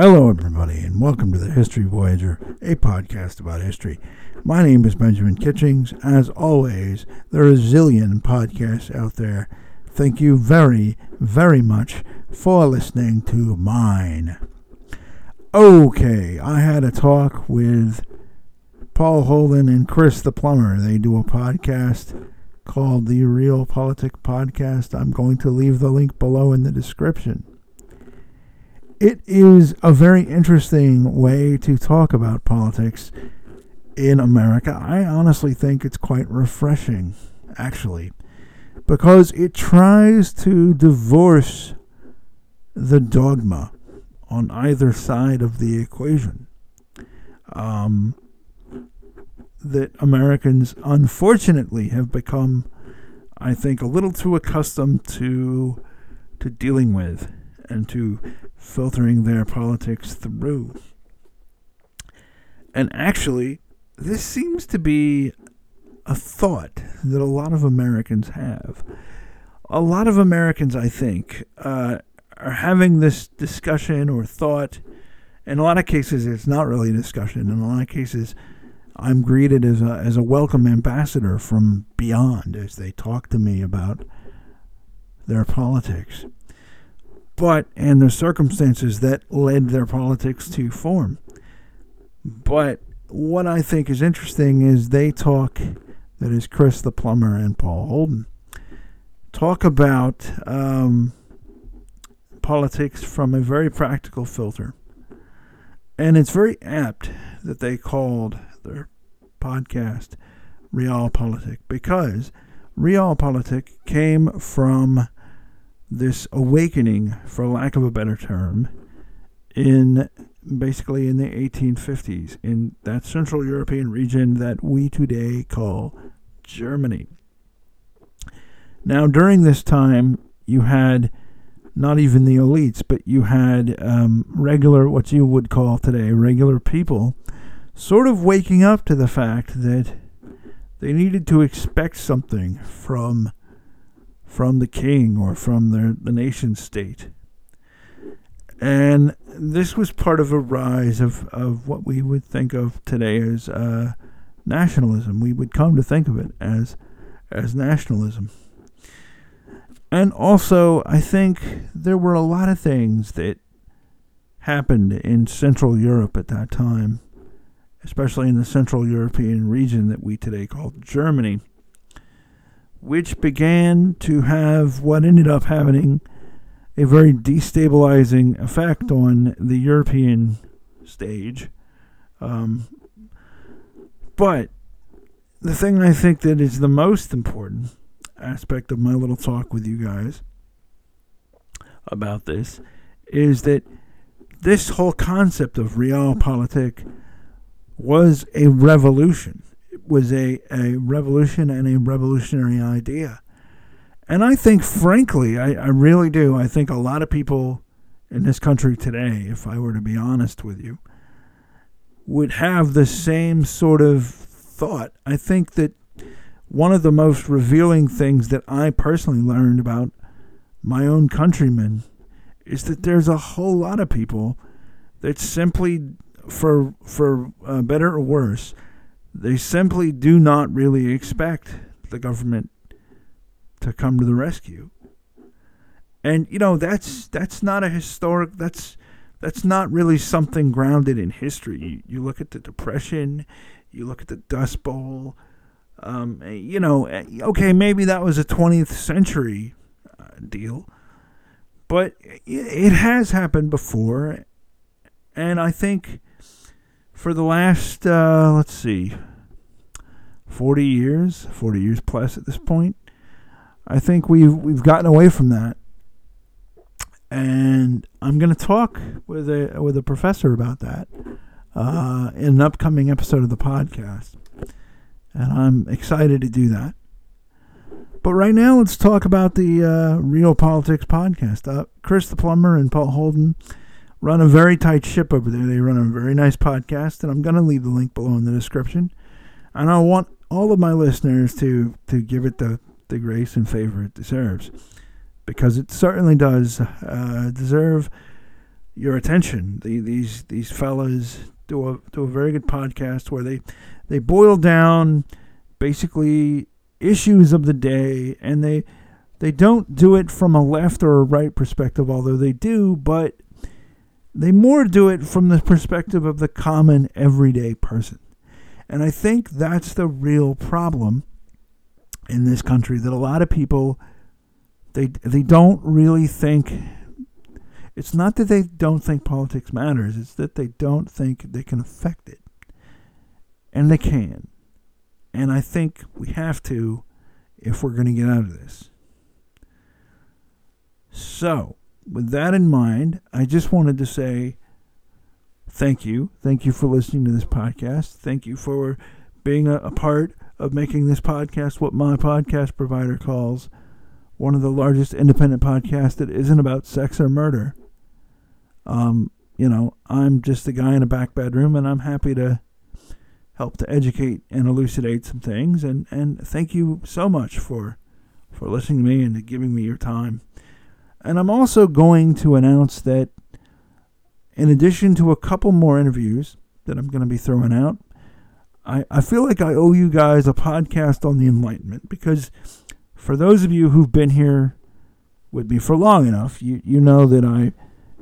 Hello, everybody, and welcome to the History Voyager, a podcast about history. My name is Benjamin Kitchings. As always, there are a zillion podcasts out there. Thank you very, very much for listening to mine. Okay, I had a talk with Paul Holden and Chris the Plumber. They do a podcast called the Real Politik Podcast. I'm going to leave the link below in the description it is a very interesting way to talk about politics in America. I honestly think it's quite refreshing, actually, because it tries to divorce the dogma on either side of the equation. Um, that Americans unfortunately have become, I think, a little too accustomed to to dealing with and to filtering their politics through. And actually, this seems to be a thought that a lot of Americans have. A lot of Americans, I think, uh, are having this discussion or thought. In a lot of cases, it's not really a discussion. In a lot of cases, I'm greeted as a, as a welcome ambassador from beyond as they talk to me about their politics but and the circumstances that led their politics to form. But what I think is interesting is they talk, that is Chris the plumber and Paul Holden, talk about um, politics from a very practical filter. And it's very apt that they called their podcast Realpolitik because Realpolitik came from this awakening, for lack of a better term, in basically in the 1850s in that Central European region that we today call Germany. Now, during this time, you had not even the elites, but you had um, regular, what you would call today, regular people, sort of waking up to the fact that they needed to expect something from from the king or from the, the nation state. And this was part of a rise of, of what we would think of today as uh, nationalism. We would come to think of it as as nationalism. And also, I think there were a lot of things that happened in Central Europe at that time, especially in the Central European region that we today call Germany, which began to have what ended up having a very destabilizing effect on the European stage. Um, but the thing I think that is the most important aspect of my little talk with you guys about this is that this whole concept of realpolitik was a revolution was a, a revolution and a revolutionary idea. And I think, frankly, I, I really do. I think a lot of people in this country today, if I were to be honest with you, would have the same sort of thought. I think that one of the most revealing things that I personally learned about my own countrymen is that there's a whole lot of people that simply, for for uh, better or worse, they simply do not really expect the government to come to the rescue. And you know that's that's not a historic that's that's not really something grounded in history. You, you look at the depression, you look at the Dust Bowl. Um, you know, eh, okay, maybe that was a 20th century uh, deal, but it has happened before, and I think for the last uh, let's see 40 years, 40 years plus at this point. I think we've we've gotten away from that. And I'm going to talk with a with a professor about that uh, in an upcoming episode of the podcast. And I'm excited to do that. But right now, let's talk about the uh, Realpolitik podcast. Uh, Chris the Plumber and Paul Holden run a very tight ship over there. They run a very nice podcast, and I'm going to leave the link below in the description. And I want all of my listeners to to give it the the grace and favor it deserves, because it certainly does uh, deserve. your attention. The, these these fellas do a do a very good podcast where they they boil down basically issues of the day and they they don't do it from a left or a right perspective although they do but they more do it from the perspective of the common everyday person and i think that's the real problem in this country that a lot of people they they don't really think it's not that they don't think politics matters, it's that they don't think they can affect it. And they can. And I think we have to if we're going to get out of this. So, with that in mind, I just wanted to say thank you. Thank you for listening to this podcast. Thank you for being a, a part of making this podcast what my podcast provider calls one of the largest independent podcasts that isn't about sex or murder. Um, you know, I'm just a guy in a back bedroom, and I'm happy to help to educate and elucidate some things. And and thank you so much for for listening to me and giving me your time. And I'm also going to announce that in addition to a couple more interviews that I'm going to be throwing out, I, I feel like I owe you guys a podcast on the Enlightenment because for those of you who've been here with me for long enough, you, you know that I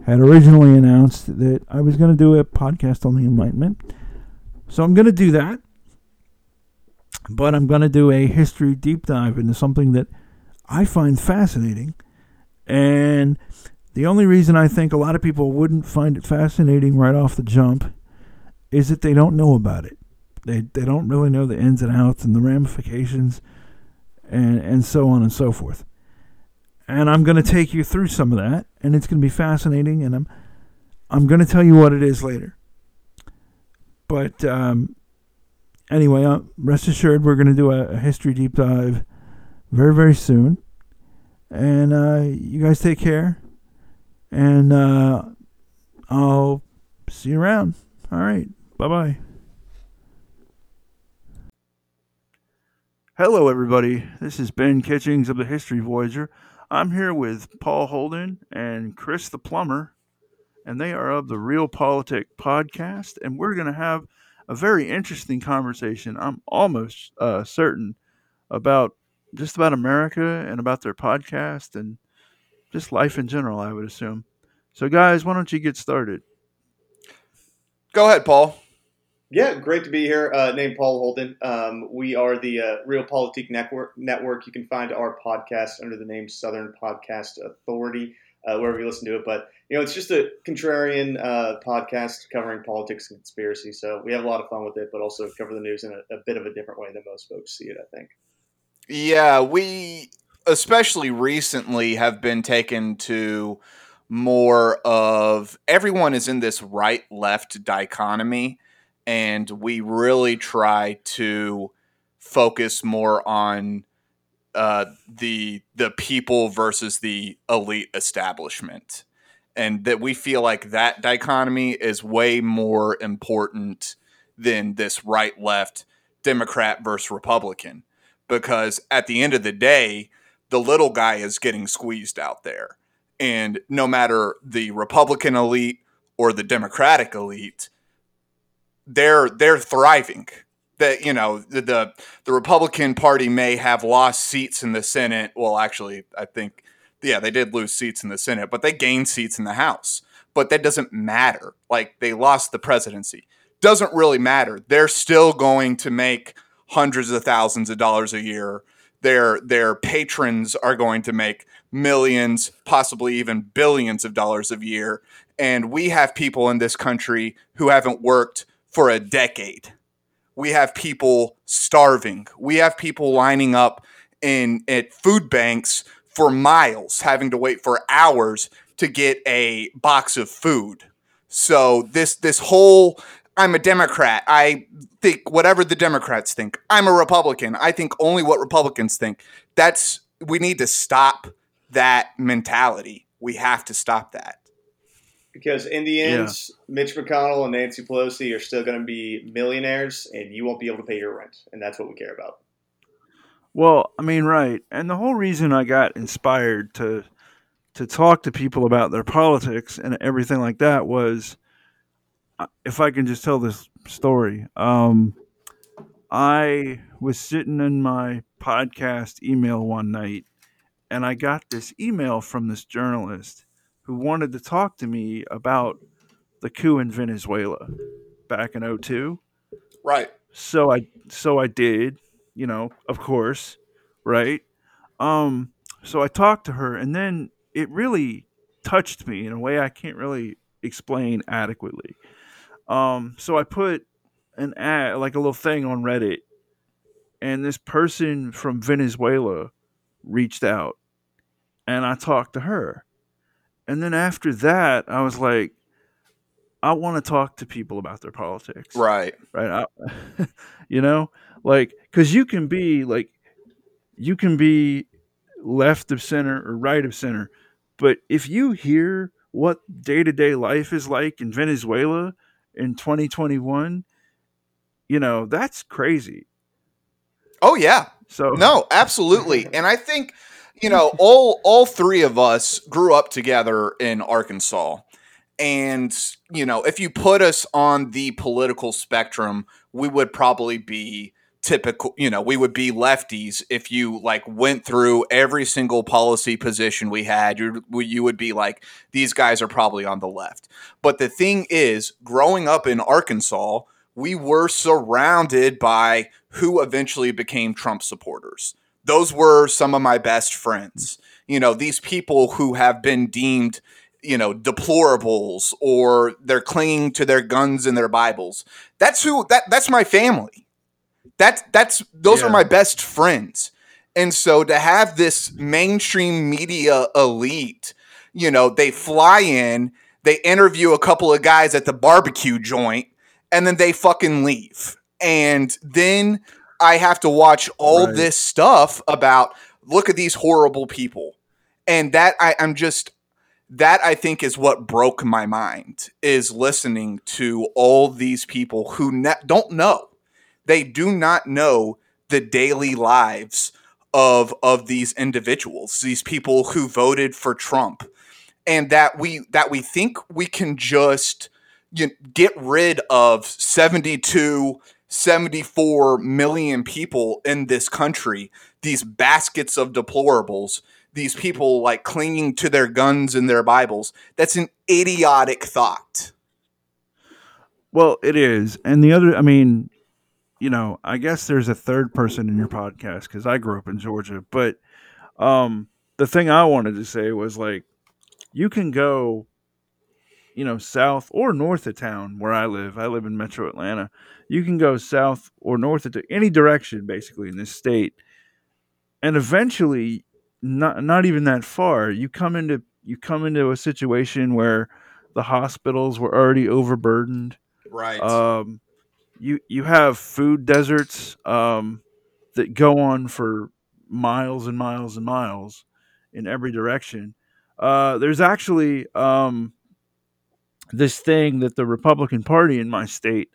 had originally announced that I was going to do a podcast on the Enlightenment. So I'm going to do that. But I'm going to do a history deep dive into something that I find fascinating. And the only reason I think a lot of people wouldn't find it fascinating right off the jump is that they don't know about it. They, they don't really know the ins and outs and the ramifications and, and so on and so forth and I'm going to take you through some of that, and it's going to be fascinating, and I'm I'm going to tell you what it is later. But um, anyway, uh, rest assured, we're going to do a, a, history deep dive very very soon, and uh, you guys take care, and uh, I'll see you around. All right, bye bye. Hello, everybody. This is Ben Kitchings of the History Voyager. I'm here with Paul Holden and Chris the Plumber, and they are of the Real Politik podcast, and we're going to have a very interesting conversation. I'm almost uh, certain about just about America and about their podcast and just life in general, I would assume. So, guys, why don't you get started? Go ahead, Paul. Yeah, great to be here. Uh, named Paul Holden. Um, we are the uh, Realpolitik Network. Network. You can find our podcast under the name Southern Podcast Authority, uh, wherever you listen to it. But you know, it's just a contrarian uh, podcast covering politics and conspiracy. So we have a lot of fun with it, but also cover the news in a, a bit of a different way than most folks see it. I think. Yeah, we especially recently have been taken to more of everyone is in this right left dichotomy and we really try to focus more on uh, the the people versus the elite establishment, and that we feel like that dichotomy is way more important than this right left Democrat versus Republican, because at the end of the day, the little guy is getting squeezed out there, and no matter the Republican elite or the Democratic elite they're they're thriving. That you know the, the the Republican Party may have lost seats in the Senate. Well, actually, I think yeah they did lose seats in the Senate, but they gained seats in the House. But that doesn't matter. Like they lost the presidency. Doesn't really matter. They're still going to make hundreds of thousands of dollars a year. Their their patrons are going to make millions, possibly even billions of dollars a year. And we have people in this country who haven't worked for a decade. We have people starving. We have people lining up in at food banks for miles, having to wait for hours to get a box of food. So this this whole I'm a Democrat. I think whatever the Democrats think. I'm a Republican. I think only what Republicans think. That's we need to stop that mentality. We have to stop that because in the end, yeah. Mitch McConnell and Nancy Pelosi are still going to be millionaires, and you won't be able to pay your rent, and that's what we care about. Well, I mean, right, and the whole reason I got inspired to to talk to people about their politics and everything like that was if I can just tell this story. Um, I was sitting in my podcast email one night and I got this email from this journalist who wanted to talk to me about the coup in Venezuela back in 02. Right. So I so I did, you know, of course, right? Um so I talked to her and then it really touched me in a way I can't really explain adequately. Um so I put an ad like a little thing on Reddit and this person from Venezuela reached out and I talked to her. And then after that, I was like, I want to talk to people about their politics. Right. Right. I, you know, like, because you can be like, you can be left of center or right of center. But if you hear what day to day life is like in Venezuela in 2021, you know, that's crazy. Oh, yeah. So, No, absolutely. And I think, you know, all all three of us grew up together in Arkansas. And, you know, if you put us on the political spectrum, we would probably be typical, you know, we would be lefties if you like went through every single policy position we had. You you would be like these guys are probably on the left. But the thing is, growing up in Arkansas, we were surrounded by who eventually became Trump supporters. Those were some of my best friends. You know, these people who have been deemed, you know, deplorables or they're clinging to their guns and their Bibles. That's who that that's my family. That that's those Yeah. are my best friends. And so to have this mainstream media elite, you know, they fly in, they interview a couple of guys at the barbecue joint, and then they fucking leave. And then I have to watch all Right. this stuff about look at these horrible people. And that I, I'm just that I think is what broke my mind is listening to all these people who ne- don't know. They do not know the daily lives of of these individuals, these people who voted for Trump, and that we that we think we can just you know, get rid of 72 74 million people in this country these baskets of deplorables these people like clinging to their guns and their bibles. That's an idiotic thought. Well, it is. And the other, I mean, you know, I guess there's a third person in your podcast because I grew up in Georgia. But um, the thing I wanted to say was like, you can go, you know, south or north of town where I live. I live in metro Atlanta. You can go south or north of to any direction, basically, in this state. And eventually, not not even that far, you come into you come into a situation where the hospitals were already overburdened right um, you you have food deserts um, that go on for miles and miles and miles in every direction. Uh, there's actually um, this thing that the Republican Party in my state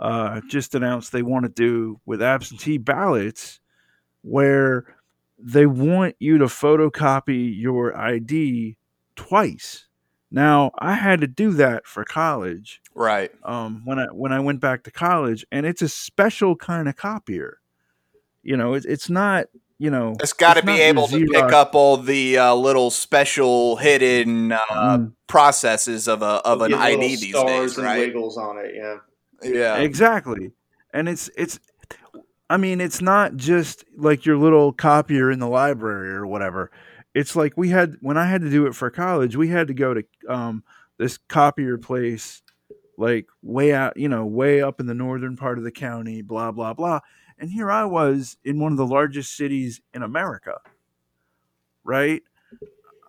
uh, just announced they want to do with absentee ballots, where they want you to photocopy your ID twice. Now, I had to do that for college right um, when I when I went back to college, and it's a special kind of copier. You know, it, it's not you know it's got to be able to pick up all the uh, little special hidden uh, Mm. processes of a of an Get little id these days and right wiggles on it. Yeah. yeah exactly, and it's it's. I mean, it's not just like your little copier in the library or whatever. It's like we had when I had to do it for college, we had to go to um, this copier place, like way out, you know, way up in the northern part of the county, blah blah blah. And here I was in one of the largest cities in America, right?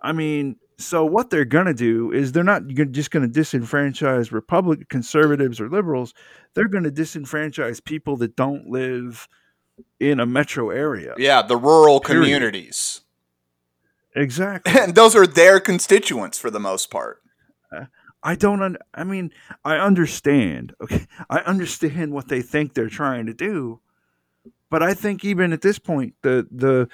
I mean, so what they're gonna do is they're not just gonna disenfranchise Republic conservatives or liberals. They're gonna disenfranchise people that don't live in a metro area. yeah the rural Period. communities Exactly. and those are their constituents for the most part I don't. Un- I mean, I understand. Okay, I understand what they think they're trying to do, but I think even at this point, the the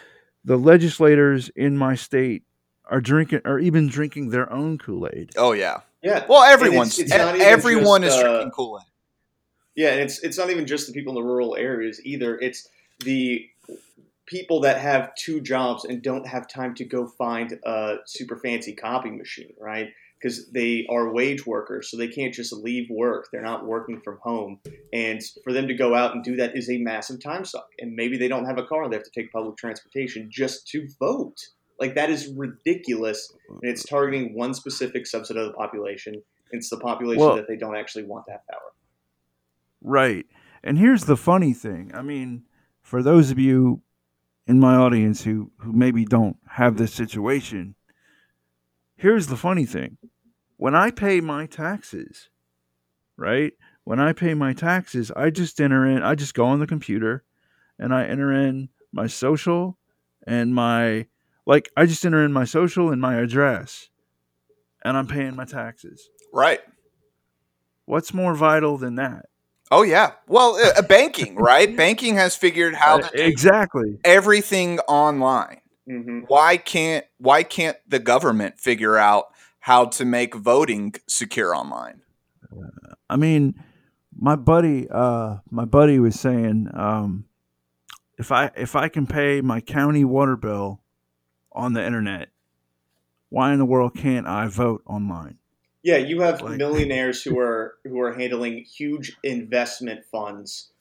the legislators in my state are drinking, are even drinking their own Kool Aid. Oh yeah. Yeah. Well, everyone's it's- it's not everyone just, is uh, drinking Kool Aid. Yeah, and it's it's not even just the people in the rural areas either. It's the people that have two jobs and don't have time to go find a super fancy copy machine, right? Because they are wage workers, so they can't just leave work. They're not working from home, and for them to go out and do that is a massive time suck. And maybe they don't have a car; they have to take public transportation just to vote. Like that is ridiculous, and it's targeting one specific subset of the population. It's the population Well- that they don't actually want to have power. Right. And here's the funny thing. I mean, for those of you in my audience who, who maybe don't have this situation, here's the funny thing. When I pay my taxes, right? When I pay my taxes, I just enter in, I just go on the computer and I enter in my social and my, like, I just enter in my social and my address and I'm paying my taxes. Right. What's more vital than that? Oh yeah. Well, uh, uh, banking, right? banking has figured how to Uh, exactly. everything online. hmm Why can't why can't the government figure out how to make voting secure online? I mean, my buddy, uh, my buddy was saying, um, if I if I can pay my county water bill on the internet, why in the world can't I vote online? Yeah, you have Like- millionaires who are who are handling huge investment funds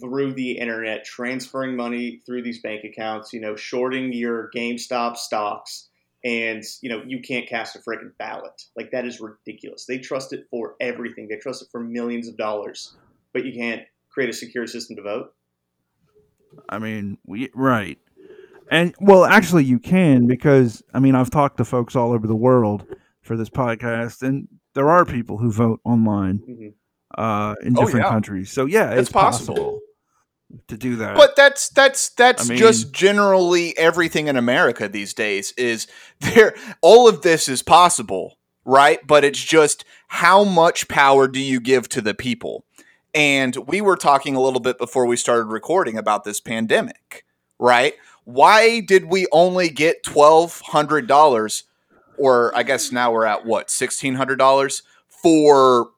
through the internet, transferring money through these bank accounts. You know, shorting your GameStop stocks, and you know you can't cast a freaking ballot. Like that is ridiculous. They trust it for everything. They trust it for millions of dollars, but you can't create a secure system to vote. I mean, we right, and well, actually, you can because I mean, I've talked to folks all over the world for this podcast, and there are people who vote online Mhm. uh, in Oh, different yeah. countries. So yeah, It's it's, possible. possible. to do that. But that's that's that's I just generally everything in America these days is there all of this is possible, right? But it's just how much power do you give to the people? And we were talking a little bit before we started recording about this pandemic, right? Why did we only get twelve hundred dollars, or I guess now we're at what sixteen hundred dollars for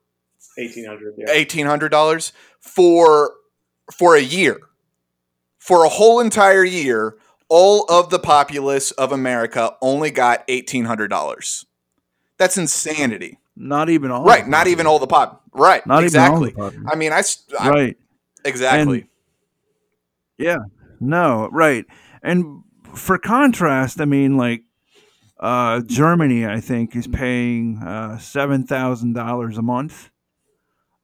Eighteen hundred. Yeah. eighteen hundred dollars for for a year, for a whole entire year. All of the populace of America only got eighteen hundred dollars. That's insanity, not even all. right? the Not even all the pop, right? Not exactly. even all the population. I mean, I, s- I- right. exactly. Yeah. No, right. And for contrast, I mean, like uh, Germany, I think, is paying uh, seven thousand dollars a month.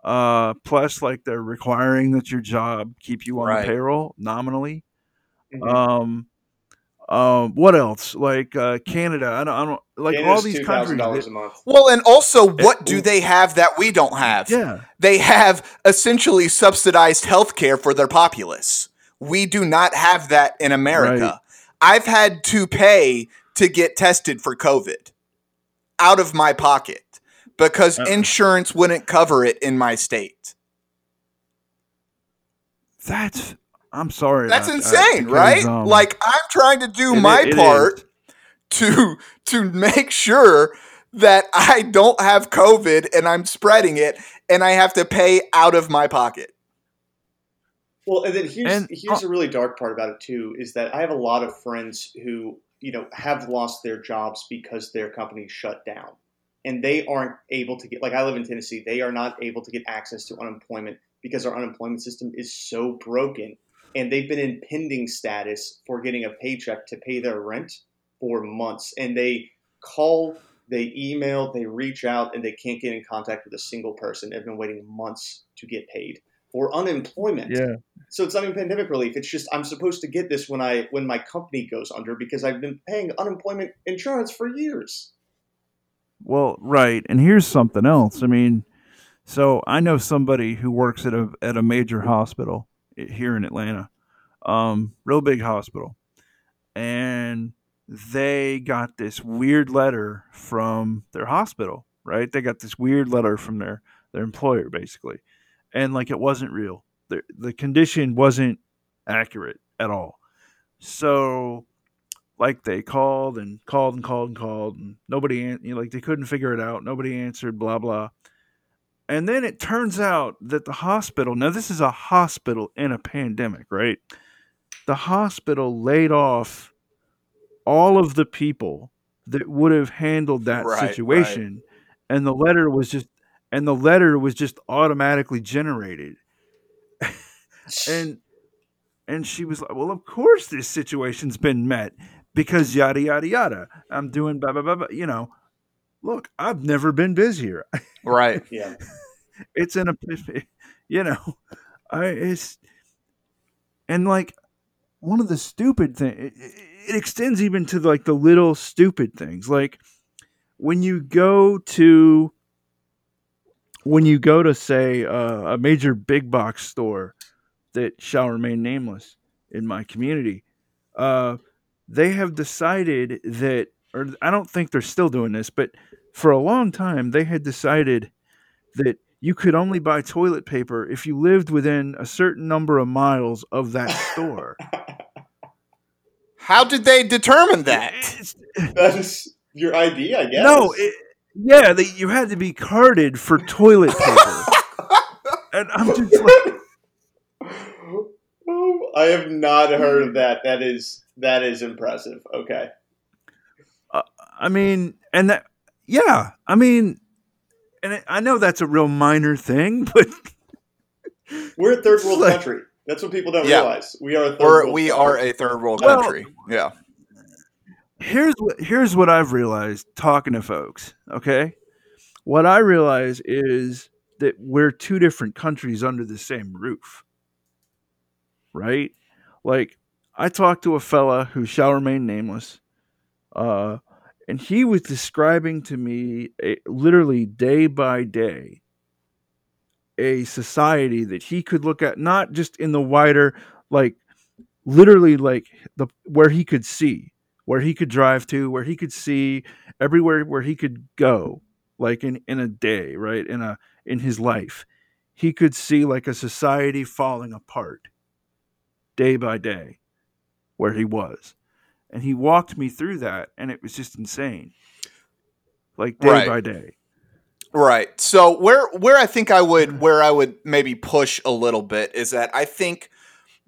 Uh, plus, like they're requiring that your job keep you on Right. the payroll nominally. Mhm. Um, um, what else? Like uh, Canada, I don't, I don't like all these countries. that- a month. well, and also, what do they have that we don't have? yeah, They have essentially subsidized health care for their populace. We do not have that in America. Right. I've had to pay to get tested for COVID out of my pocket because Uh-uh. insurance wouldn't cover it in my state. that's. I'm sorry. That's about that, insane, because, right? um, like I'm trying to do it- my it part is. to to make sure that I don't have COVID and I'm spreading it and I have to pay out of my pocket. Well, and then here's And- here's a really dark part about it too is that I have a lot of friends who you know have lost their jobs because their company shut down, and they aren't able to get like I live in Tennessee. They are not able to get access to unemployment because our unemployment system is so broken, and they've been in pending status for getting a paycheck to pay their rent for months, and they call. They email, they reach out, and they can't get in contact with a single person. They've been waiting months to get paid for unemployment. Yeah. So it's not even pandemic relief. It's just I'm supposed to get this when I when my company goes under because I've been paying unemployment insurance for years. Well, right. And here's something else. I mean, so I know somebody who works at a at a major hospital here in Atlanta, um, real big hospital, and they got this weird letter from their hospital. Right? They got this weird letter from their their employer, basically, and like it wasn't real. The the condition wasn't accurate at all. So like they called and called and called and called and nobody you know, like they couldn't figure it out nobody answered blah blah and then it turns out that the hospital now this is a hospital in a pandemic right the hospital laid off all of the people that would have handled that Right, situation and the letter was just and the letter was just automatically generated and and she was like well of course this situation's been met because yada yada yada i'm doing blah blah blah, blah. you know look i've never been busier Right. yeah. it's an epiphany you know i it's and like one of the stupid things it, it- it extends even to like the little stupid things like when you go to when you go to say uh, a major big box store that shall remain nameless in my community uh, they have decided that or i don't think they're still doing this but for a long time they had decided that you could only buy toilet paper if you lived within a certain number of miles of that store How did they determine that? That is your ID, I guess. no it, yeah they, you had to be carded for toilet paper and i'm just like Oh, I have not heard of that. That is that is impressive. Okay. Uh, I mean, and that, yeah, I mean, and I know that's a real minor thing, but We're a third world Like- country. That's what people don't Yeah. realize. We are a 3rd We're, world we country. are a third world Well- country. Yeah. Here's what here's what I've realized talking to folks. Okay, what I realize is that we're two different countries under the same roof, right? Like, I talked to a fella who shall remain nameless, uh, and he was describing to me a, literally day by day a society that he could look at not just in the wider like literally like the where he could see where he could drive to where he could see everywhere where he could go like in in a day right in a in his life he could see like a society falling apart day by day where he was and he walked me through that and it was just insane like day Right. by day Right. So where where I think I would where I would maybe push a little bit is that I think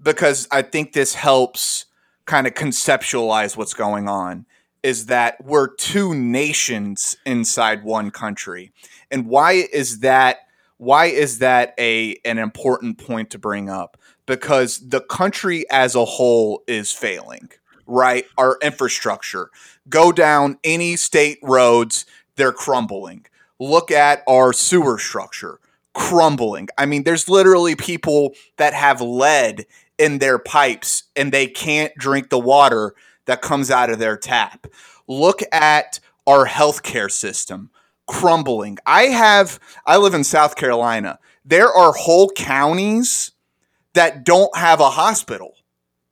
because I think this helps kind of conceptualize what's going on is that we're two nations inside one country. And why is that why is that a an important point to bring up? Because the country as a whole is failing, right? Our infrastructure. Go down any state roads, they're crumbling look at our sewer structure crumbling. I mean, there's literally people that have lead in their pipes and they can't drink the water that comes out of their tap. Look at our healthcare system crumbling. I have I live in South Carolina. There are whole counties that don't have a hospital.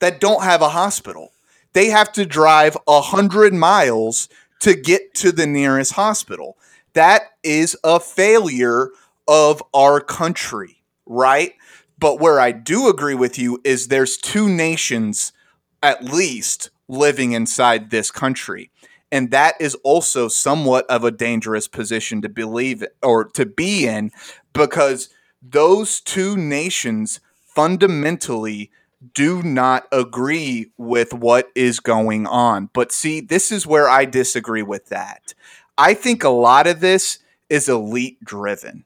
That don't have a hospital. They have to drive a hundred miles to get to the nearest hospital. That is a failure of our country, right? But where I do agree with you is there's two nations at least living inside this country. And that is also somewhat of a dangerous position to believe or to be in because those two nations fundamentally do not agree with what is going on. But see, this is where I disagree with that. I think a lot of this is elite driven.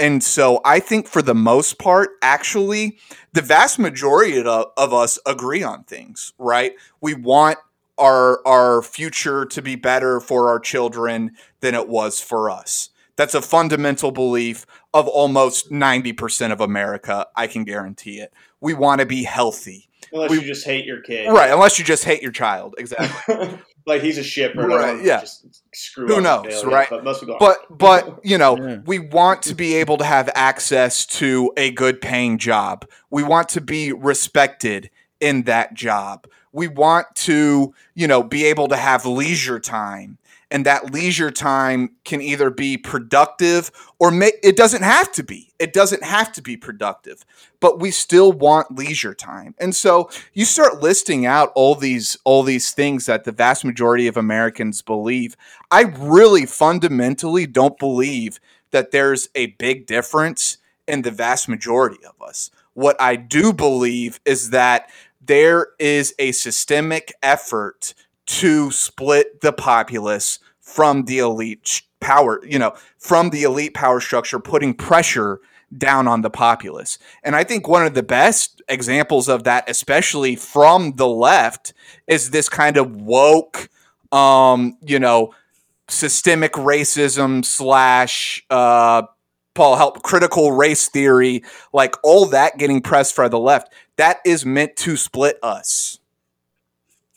And so I think for the most part, actually, the vast majority of, of us agree on things, right? We want our our future to be better for our children than it was for us. That's a fundamental belief of almost 90% of America, I can guarantee it. We want to be healthy. Unless we- you just hate your kid. Right, unless you just hate your child. Exactly. like he's a shipper. and I Right, don't yeah. Just screw Who up knows, fail, right? But most people but but you know Yeah. we want to be able to have access to a good paying job we want to be respected in that job we want to you know be able to have leisure time and that leisure time can either be productive or may, it doesn't have to be. It doesn't have to be productive, but we still want leisure time. And so you start listing out all these all these things that the vast majority of Americans believe. I really fundamentally don't believe that there's a big difference in the vast majority of us. What I do believe is that there is a systemic effort to split the populace from the elite power, you know, from the elite power structure, putting pressure down on the populace. And I think one of the best examples of that, especially from the left, is this kind of woke, um, you know, systemic racism slash uh, Paul help critical race theory, like all that getting pressed for the left. That is meant to split us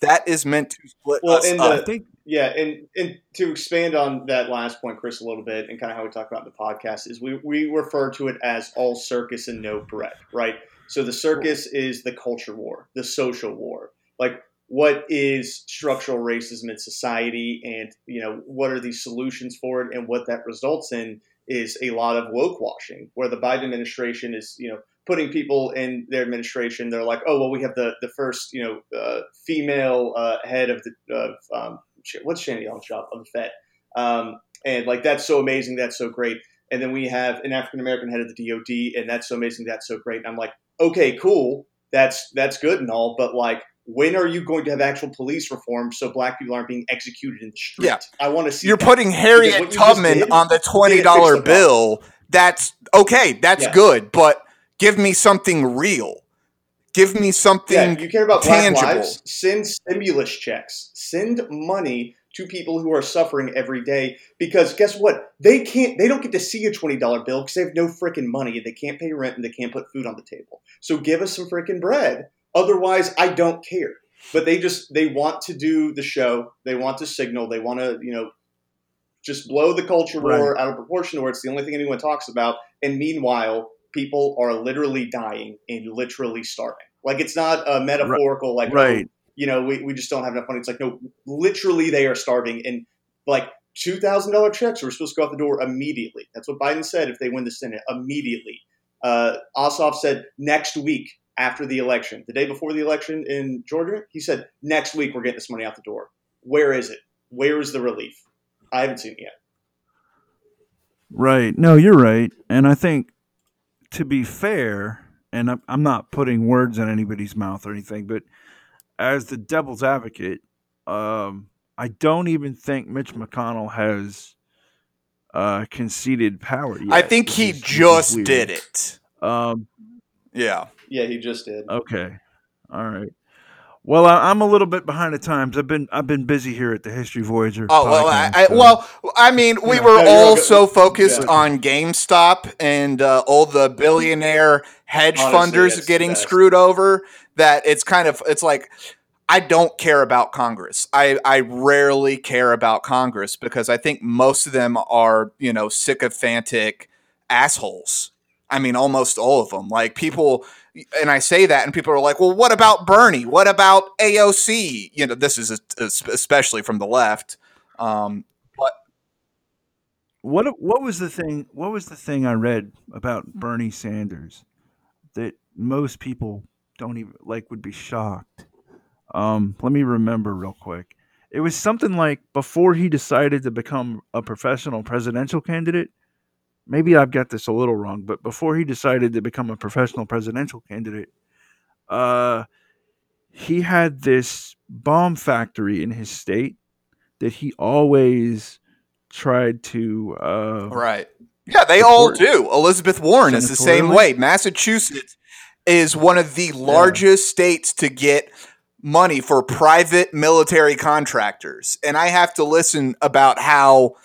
that is meant to split well, us up. The, yeah, and and to expand on that last point, Chris, a little bit, and kind of how we talk about the podcast is we we refer to it as all circus and no bread, right? So the circus is the culture war, the social war, like what is structural racism in society, and you know what are these solutions for it, and what that results in is a lot of woke washing, where the Biden administration is you know putting people in their administration. They're like, oh well, we have the the first you know uh, female uh, head of the of um, what's Janet Yellen's job of the Fed, um, and like that's so amazing, that's so great. And then we have an African American head of the DoD, and that's so amazing, that's so great. And I'm like, okay, cool, that's that's good and all, but like when are you going to have actual police reform so black people aren't being executed in the street? Yeah. I want to see. You're that. putting Harriet Tubman on the twenty dollar bill. That's okay. That's yeah. good, but Give me something real. Give me something. Yeah, you care about tangible. black lives? Send stimulus checks. Send money to people who are suffering every day because guess what? They can't. They don't get to see a twenty dollar bill because they have no freaking money they can't pay rent and they can't put food on the table. So give us some freaking bread. Otherwise, I don't care. But they just they want to do the show. They want to signal. They want to you know just blow the culture war right. out of proportion where it's the only thing anyone talks about. And meanwhile, people are literally dying and literally starving. Like it's not a metaphorical, like right. Oh, you know, we, we just don't have enough money. It's like no, literally they are starving, and like two thousand dollar checks are supposed to go out the door immediately. That's what Biden said if they win the Senate immediately. Uh, Ossoff said next week after the election, the day before the election in Georgia, he said next week we're getting this money out the door. Where is it? Where is the relief? I haven't seen it yet. Right. No, you're right, and I think to be fair, and I'm not putting words in anybody's mouth or anything, but as the devil's advocate, um, I don't even think Mitch McConnell has uh, conceded power yet. I think he just did it. Um, yeah. Yeah, he just did. Okay. All right. Well, I, am a little bit behind the times. I've been I've been busy here at the History Voyager. Oh well, I, I, well, I mean, we were all so focused yeah. on GameStop and uh, all the billionaire hedge Honestly, funders getting screwed over that it's kind of it's like I don't care about Congress. I I rarely care about Congress because I think most of them are you know sycophantic assholes. I mean, almost all of them. Like people and I say that, and people are like, "Well, what about Bernie? What about AOC?" You know, this is a, a, especially from the left. Um, but what what was the thing? What was the thing I read about Bernie Sanders that most people don't even like would be shocked? Um, let me remember real quick. It was something like before he decided to become a professional presidential candidate maybe I've got this a little wrong, but before he decided to become a professional presidential candidate, uh, he had this bomb factory in his state that he always tried to. Uh, right. Yeah, they all do. Elizabeth Warren is the same way. Massachusetts is one of the largest yeah. states to get money for private military contractors. And I have to listen about how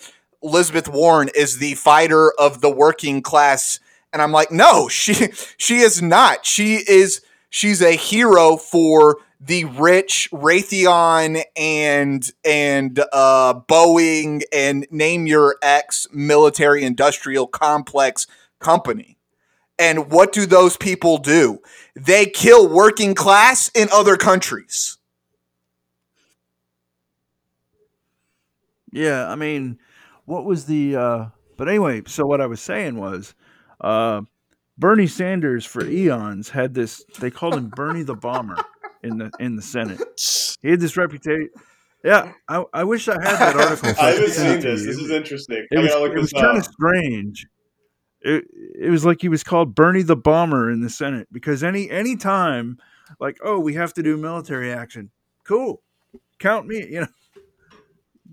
Elizabeth Warren is the fighter of the working class. And I'm like, no, she she is not. She is she's a hero for the rich Raytheon and and uh, Boeing and name your ex military industrial complex company. And what do those people do? They kill working class in other countries. Yeah, I mean, what was the? uh But anyway, so what I was saying was, uh Bernie Sanders for eons had this. They called him Bernie the Bomber in the in the Senate. He had this reputation. Yeah, I, I wish I had that article. I haven't seen this. This is interesting. It I was, it was kind of strange. It, it was like he was called Bernie the Bomber in the Senate because any any time, like, oh, we have to do military action. Cool, count me. You know,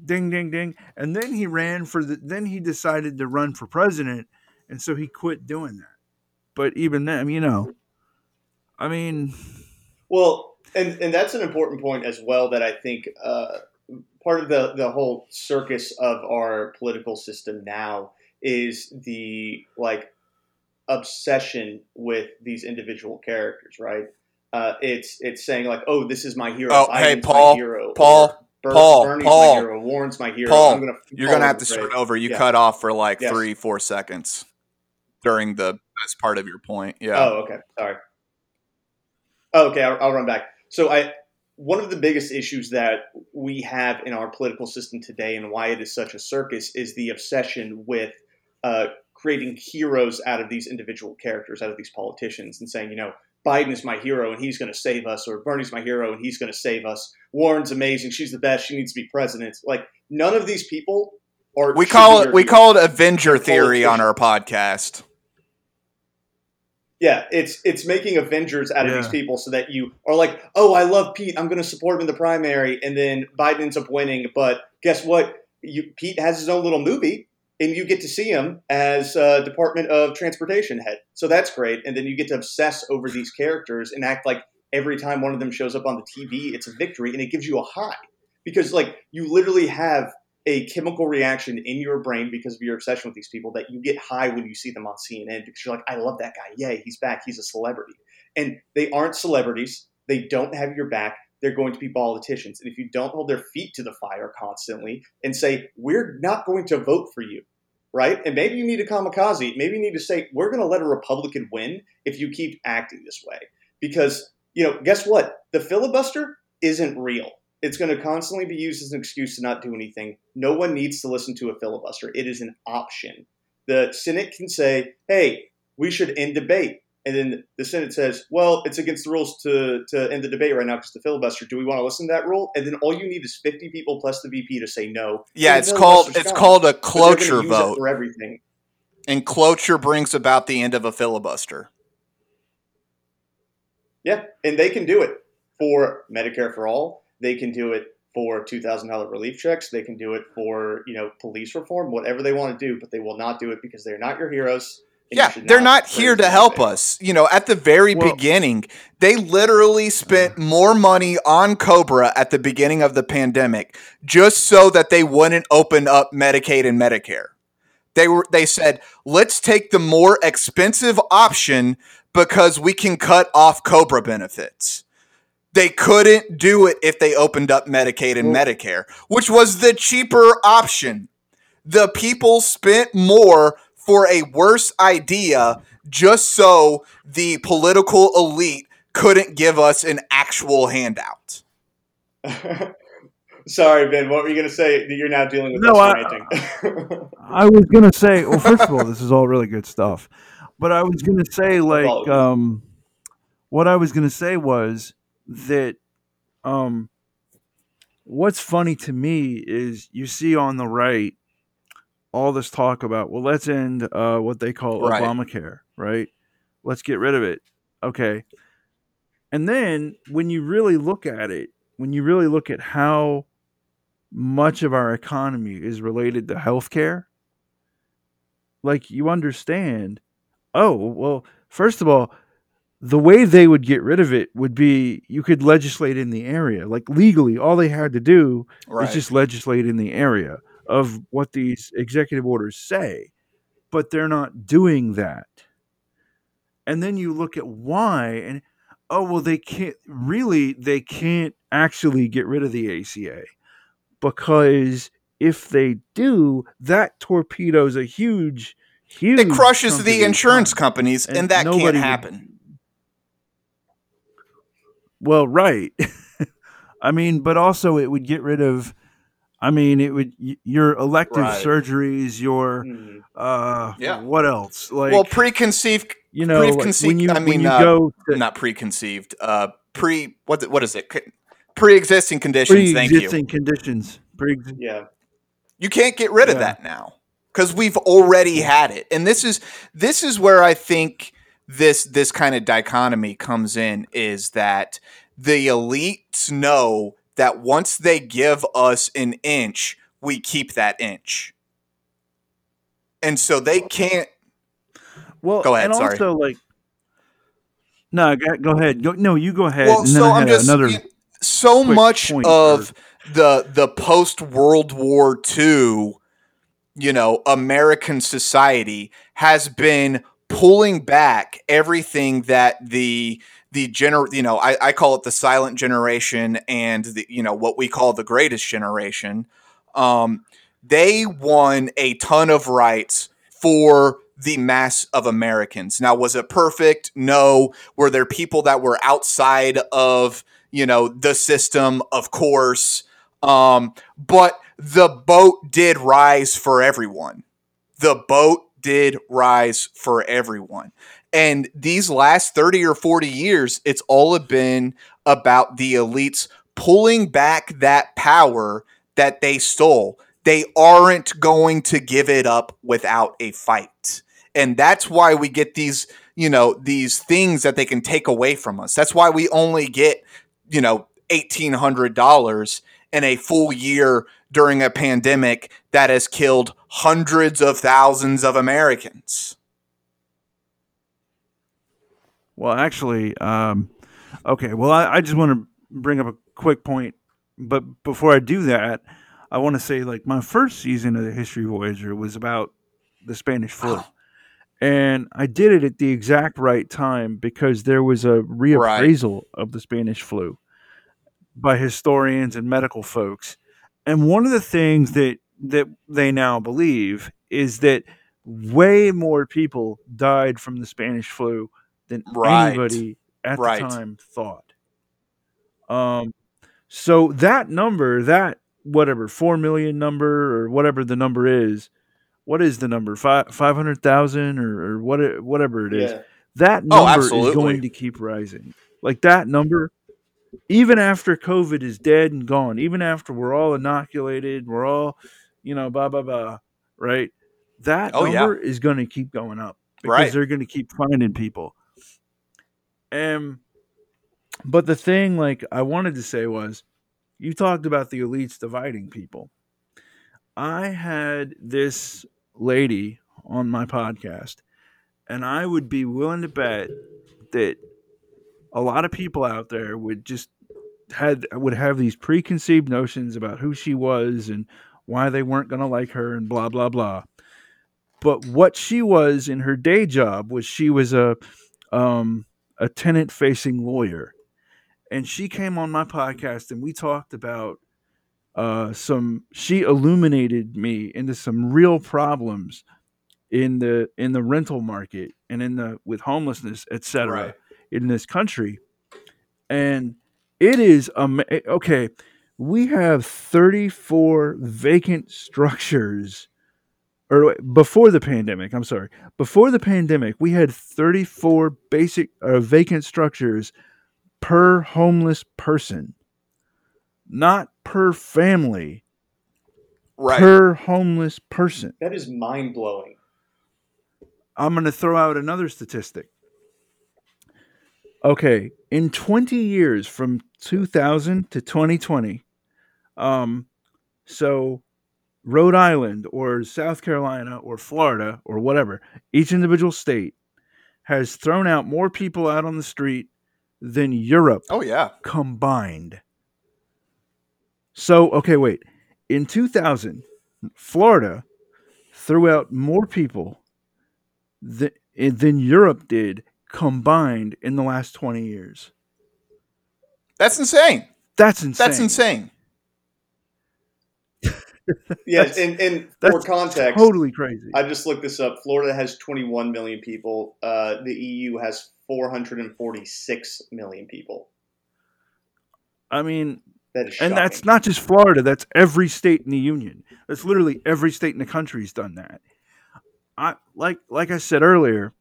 ding, ding, ding. And then he ran for the. Then he decided to run for president, and so he quit doing that. But even then, you know, I mean, Well, and and that's an important point as well. That I think uh, part of the the whole circus of our political system now is the like obsession with these individual characters, right? Uh, it's it's saying like, oh, this is my hero. Oh, hey, Paul, my hero. Paul, or Ber- Paul, Bernie's Paul, my hero. Warren's my hero. Paul, gonna You're follow gonna have to start over. You Yeah. cut off for like Yes. three, four seconds during the best part of your point. Yeah. Oh, okay. Sorry. Oh, okay, I'll, I'll run back. So, I one of the biggest issues that we have in our political system today, and why it is such a circus, is the obsession with uh, creating heroes out of these individual characters, out of these politicians, and saying, you know, Biden is my hero and he's going to save us, or Bernie's my hero and he's going to save us. Warren's amazing; she's the best; she needs to be president. Like none of these people are. we call it we heroes. call it Avenger theory on our podcast. Yeah, it's it's making Avengers out of Yeah. these people so that you are like, oh, I love Pete, I'm going to support him in the primary, and then Biden ends up winning. But guess what? You, Pete has his own little movie, and you get to see him as uh, Department of Transportation head. So that's great. And then you get to obsess over these characters and act like every time one of them shows up on the TV, it's a victory, and it gives you a high because like you literally have a chemical reaction in your brain because of your obsession with these people that you get high when you see them on CNN because you're like, I love that guy. Yay, he's back. He's a celebrity. And they aren't celebrities. They don't have your back. They're going to be politicians. And if you don't hold their feet to the fire constantly and say, we're not going to vote for you, right? And maybe you need a kamikaze. Maybe you need to say, we're going to let a Republican win if you keep acting this way. Because, you know, guess what? The filibuster isn't real. It's going to constantly be used as an excuse to not do anything. No one needs to listen to a filibuster. It is an option. The Senate can say, hey, we should end debate. And then the Senate says, well, it's against the rules to, to end the debate right now because the filibuster. Do we want to listen to that rule? And then all you need is 50 people plus the VP to say no. Yeah, it's called it's gone. called a cloture vote, for everything. and cloture brings about the end of a filibuster. Yeah, and they can do it for Medicare for all. They can do it for two thousand dollar relief checks. They can do it for you know police reform, whatever they want to do. But they will not do it because they're not your heroes. And you Yeah, they're not here to help for us. You know, at the very Well- beginning, they literally spent more money on Cobra at the beginning of the pandemic just so that they wouldn't open up Medicaid and Medicare. They were they said, "Let's take the more expensive option because we can cut off Cobra benefits." They couldn't do it if they opened up Medicaid and Well- Medicare, which was the cheaper option. The people spent more for a worse idea just so the political elite couldn't give us an actual handout. Sorry, Ben. What were you going to say? that You're now dealing with No, us I- ranting. I was gonna say, well, first of all, this is all really good stuff, but I was gonna say, like, um, what I was gonna say was that, um, what's funny to me is you see on the right all this talk about, well, let's end uh, what they call Right. Obamacare, right? Let's get rid of it. Okay. And then when you really look at it, when you really look at how much of our economy is related to healthcare, like you understand, oh, well, first of all, the way they would get rid of it would be you could legislate in the area. Like legally, all they had to do Right. is just legislate in the area of what these executive orders say. But they're not doing that. And then you look at why, and oh, well, they can't really, they can't actually get rid of the ACA because if they do, that torpedoes a huge, huge. it crushes the insurance companies, and, And that can't nobody would- happen. Well, right. I mean, but also it would get rid of I mean, it would your elective Right. surgeries, your Mhm. uh, Yeah. what else? Like, well, preconceived, you know, like, when preconceived- you I mean, you uh, go to not preconceived, uh, pre what what is it? Pre-existing conditions. Thank you. pre-existing conditions, pre Yeah. You can't get rid of that now because we've already had it. And this is this is where I think this this kind of dichotomy comes in is that the elites know that once they give us an inch, we keep that inch. And so they can't Well, Go ahead, And sorry. also, like, no, go, go ahead. Go, no, you go ahead. well, and so I'm just another. so much of the the post World War II, you know, American society has been pulling back everything that the the gener you know I, I call it the silent generation and the you know what we call the greatest generation um they won a ton of rights for the mass of Americans. Now, was it perfect? No. Were there people that were outside of, you know, the system? Of course. Um, but the boat did rise for everyone. The boat did rise for everyone. And these last 30 or 40 years, it's all been about the elites pulling back that power that they stole. They aren't going to give it up without a fight. And that's why we get these, you know, these things that they can take away from us. That's why we only get, you know, $1,800 in a full year during a pandemic that has killed hundreds of thousands of Americans. Well, actually, um, okay. Well, I, I just want to bring up a quick point, but before I do that, I want to say like my first season of the History Voyager was about the Spanish flu, Oh. and I did it at the exact right time because there was a reappraisal of the Spanish flu by historians and medical folks, and one of the things that that they now believe is that way more people died from the Spanish flu than Right. anybody at Right. the time thought. Um, so that number, that whatever four million number or whatever the number is, what is the number five five hundred thousand or, or what whatever it is? Yeah. That Oh, number is going to keep rising. Like that number, even after COVID is dead and gone, even after we're all inoculated, we're all, you know, blah blah blah, right? That Oh, yeah. number is going to keep going up because Right. they're going to keep finding people. Um, but the thing, like I wanted to say was, you talked about the elites dividing people. I had this lady on my podcast, and I would be willing to bet that a lot of people out there would just had would have these preconceived notions about who she was and why they weren't going to like her and blah blah blah. But what she was in her day job was she was a um, a tenant facing lawyer, and she came on my podcast and we talked about uh, some. She illuminated me into some real problems in the in the rental market and in the with homelessness, etc Right. in this country. And it is um okay, we have 34 vacant structures or before the pandemic, I'm sorry. Before the pandemic, we had 34 basic uh, vacant structures per homeless person. Not per family, Right. per homeless person. That is mind blowing. I'm going to throw out another statistic. Okay, in 20 years from 2000 to 2020, um, so Rhode Island or South Carolina or Florida or whatever, each individual state has thrown out more people out on the street than Europe oh yeah. combined. So, okay, wait. In 2000, Florida threw out more people than, eh, than Europe did combined in the last 20 years. That's insane. That's insane. That's insane. Yes, and, and for context, totally crazy. I just looked this up. Florida has 21 million people. Uh, the EU has 446 million people. I mean, That and that's not just Florida. That's every state in the union. That's literally every state in the country's done that. I like like I said earlier.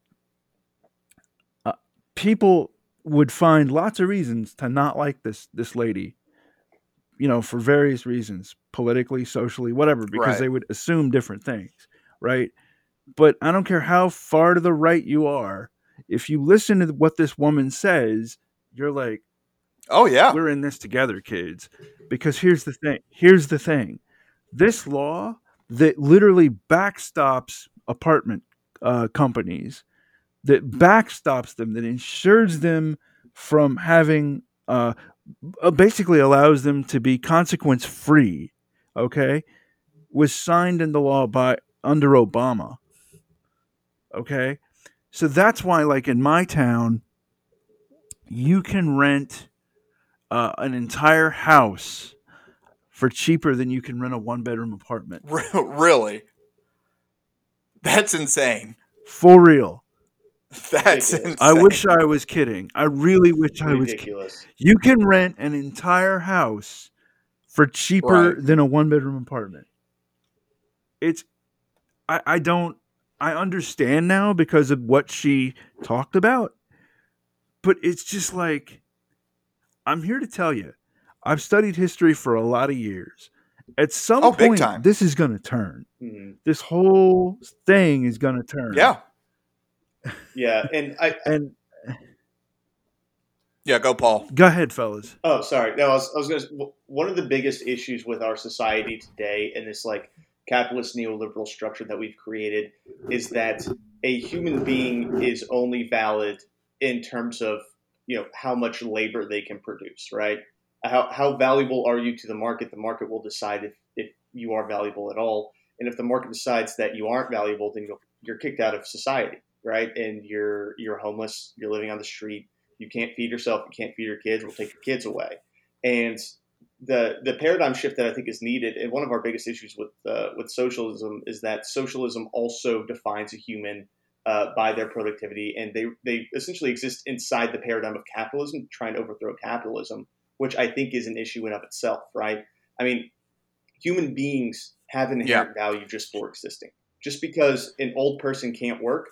Uh, people would find lots of reasons to not like this this lady. You know, for various reasons, politically, socially, whatever, because Right. they would assume different things, right? But I don't care how far to the right you are. If you listen to what this woman says, you're like, Oh yeah. we're in this together, kids. Because here's the thing. Here's the thing. This law that literally backstops apartment uh, companies, that backstops them, that insures them from having, uh, uh, basically allows them to be consequence free. Okay, was signed into law by under Obama. Okay, so that's why, like in my town, you can rent uh, an entire house for cheaper than you can rent a one bedroom apartment. Really. That's insane. For real. That's insane. I wish I was kidding. I really wish I was kidding. ridiculous. You can rent an entire house for cheaper Right. than a one bedroom apartment. It's I, I don't I understand now because of what she talked about. But it's just like I'm here to tell you, I've studied history for a lot of years. At some Oh, big point, time. this is going to turn. Mhm. This whole thing is going to turn. Yeah. Yeah, and I And Yeah, go Paul. go ahead, fellas. Oh, sorry. No, I was, I was going to. One of the biggest issues with our society today and this like capitalist neoliberal structure that we've created is that a human being is only valid in terms of you know how much labor they can produce, right? How how valuable are you to the market? The market will decide if if you are valuable at all, and if the market decides that you aren't valuable, then you're, you're kicked out of society, right? And you're you're homeless. You're living on the street you can't feed yourself, you can't feed your kids, we'll take your kids away. And the the paradigm shift that I think is needed, and one of our biggest issues with uh, with socialism is that socialism also defines a human uh, by their productivity, and they they essentially exist inside the paradigm of capitalism, trying to try and overthrow capitalism, which I think is an issue in of itself, right? I mean, human beings have an inherent value just for existing. Just because an old person can't work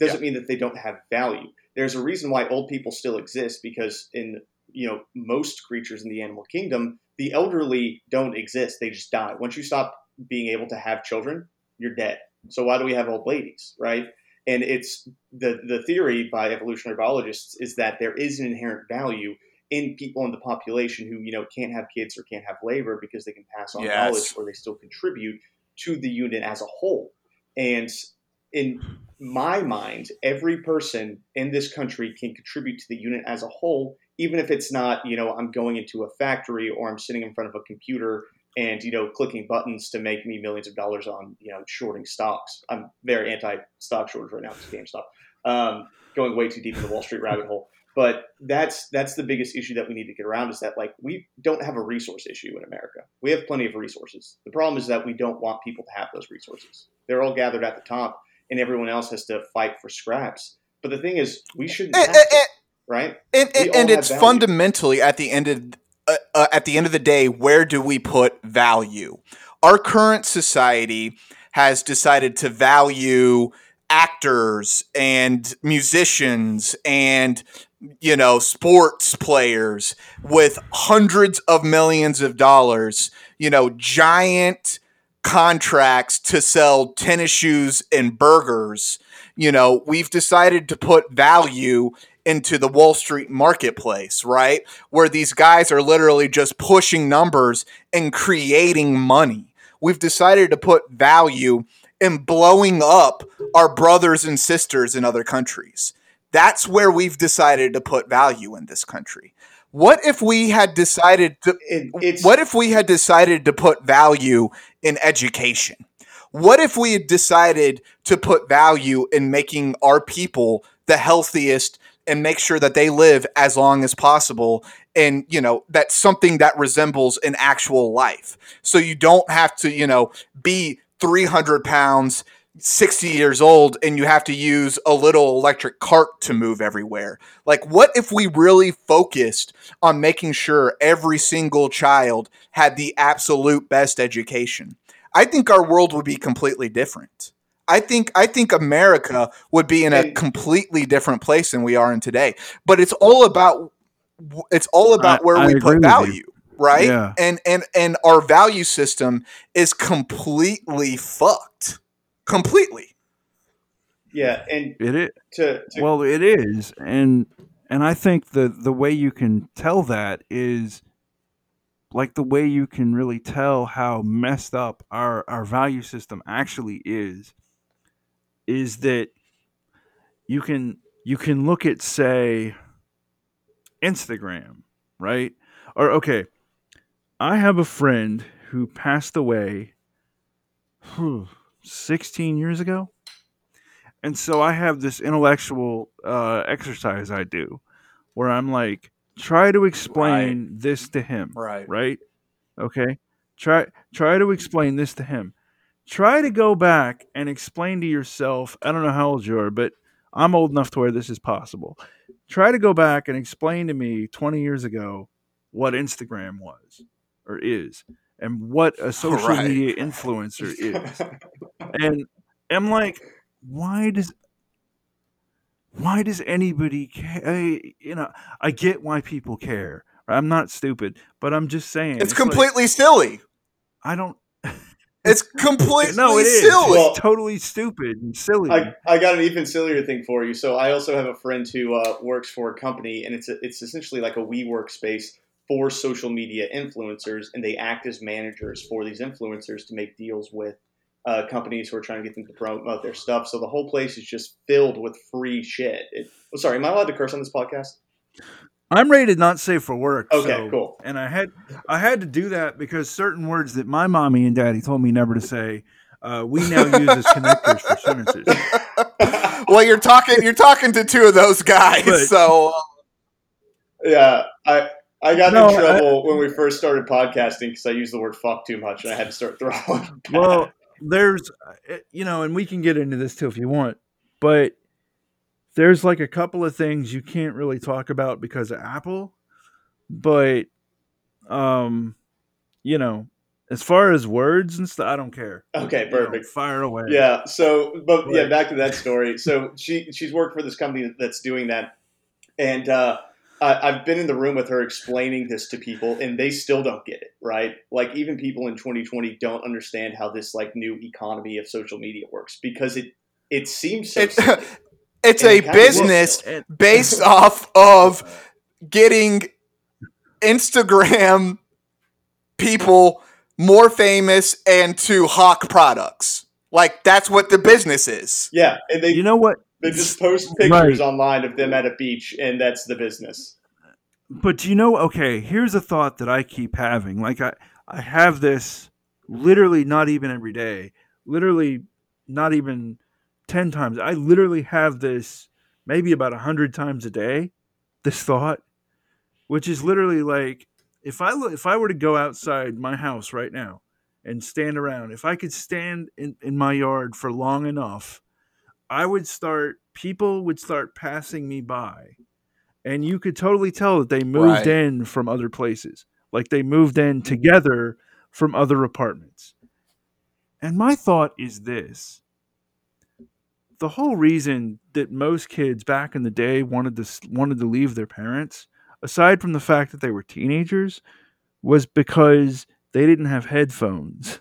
doesn't mean that they don't have value. There's a reason why old people still exist because in you know most creatures in the animal kingdom the elderly don't exist. They just die. Once you stop being able to have children you're dead. So why do we have old ladies right? And it's the the theory by evolutionary biologists is that there is an inherent value in people in the population who you know can't have kids or can't have labor because they can pass on Yes. knowledge or they still contribute to the unit as a whole and in my mind, every person in this country can contribute to the unit as a whole, even if it's not, you know, I'm going into a factory or I'm sitting in front of a computer and, you know, clicking buttons to make me millions of dollars on, you know, shorting stocks. I'm very anti stock shortage right now because GameStop. Um, going way too deep in the Wall Street rabbit hole. But that's that's the biggest issue that we need to get around is that like we don't have a resource issue in America. We have plenty of resources. The problem is that we don't want people to have those resources. They're all gathered at the top and everyone else has to fight for scraps. But the thing is, we shouldn't And, have to, and- right? and, and, and it's value. fundamentally at the end of uh, uh, at the end of the day, where do we put value? Our current society has decided to value actors and musicians and you know sports players with hundreds of millions of dollars you know giant contracts to sell tennis shoes and burgers you know we've decided to put value into the wall street marketplace right? Where these guys are literally just pushing numbers and creating money. We've decided to put value in blowing up our brothers and sisters in other countries that's where we've decided to put value in this country. What if we had decided to It, it's what if we had decided to put value in education? What if we had decided to put value in making our people the healthiest and make sure that they live as long as possible and you know that's something that resembles an actual life so you don't have to you know be 300 pounds 60 years old and you have to use a little electric cart to move everywhere. Like, what if we really focused on making sure every single child had the absolute best education? I think our world would be completely different. I think I think America would be in a completely different place than we are in today. But it's all about it's all about I- where I we put value, right? Yeah. And and and our value system is completely fucked. Completely. Yeah, and It is. to, to Well, it is, and and I think the the way you can tell that is like the way you can really tell how messed up our our value system actually is is that you can you can look at say Instagram, right? Or okay, I have a friend who passed away whew, 16 years ago. And so I have this intellectual uh, exercise I do where I'm like, try to explain this to him. Right. Right? Okay. Try try to explain this to him. Try to go back and explain to yourself. I don't know how old you are, but I'm old enough to where this is possible. Try to go back and explain to me 20 years ago what Instagram was or is and what a social Right. media influencer is and I'm like, why does why does anybody care? I, you know, I get why people care. I'm not stupid, but I'm just saying It's like, completely silly. I don't. It's completely No, it is. silly. Well- It's totally stupid and silly. I, I got an even sillier thing for you. So I also have a friend who uh, works for a company, and it's a, it's essentially like a WeWork space for social media influencers, and they act as managers for these influencers to make deals with uh, companies who are trying to get them to promote their stuff. So the whole place is just filled with free shit. It, oh, sorry, am I allowed to curse on this podcast? I'm rated not safe for work. Okay, so- cool. And I had I had to do that because certain words that my mommy and daddy told me never to say, uh, we now use as connectors for sentences. well, you're talking you're talking to two of those guys, But- so yeah, I. I got No, in I- trouble when we first started podcasting because I used the word "fuck" too much, and I had to start throwing. well, there's, uh, you know, and we can get into this too if you want, but there's like a couple of things you can't really talk about because of Apple, but, um, you know, as far as words and stuff, I don't care. okay, You know, perfect. fire away. Yeah. So, but yeah, back to that story. So she she's worked for this company that's doing that, and uh, I, I've been in the room with her explaining this to people, and they still don't get it. Right? Like even people in 2020 don't understand how this like new economy of social media works because it it seems so. it, it's And a it business based off of getting Instagram people more famous and to hawk products. Like that's what the business is. Yeah, and they you know what? They just post pictures online of them at a beach, and that's the business. But do you know, okay, here's a thought that I keep having. Like I, I have this literally not even every day, literally not even 10 times. I literally have this maybe about 100 times a day, this thought, which is literally like if I look, if I were to go outside my house right now and stand around, if I could stand in, in my yard for long enough, I would start people would start passing me by and you could totally tell that they moved Right. in from other places. Like they moved in mm-hmm. together from other apartments. And my thought is this. The whole reason that most kids back in the day wanted to wanted to leave their parents aside from the fact that they were teenagers was because they didn't have headphones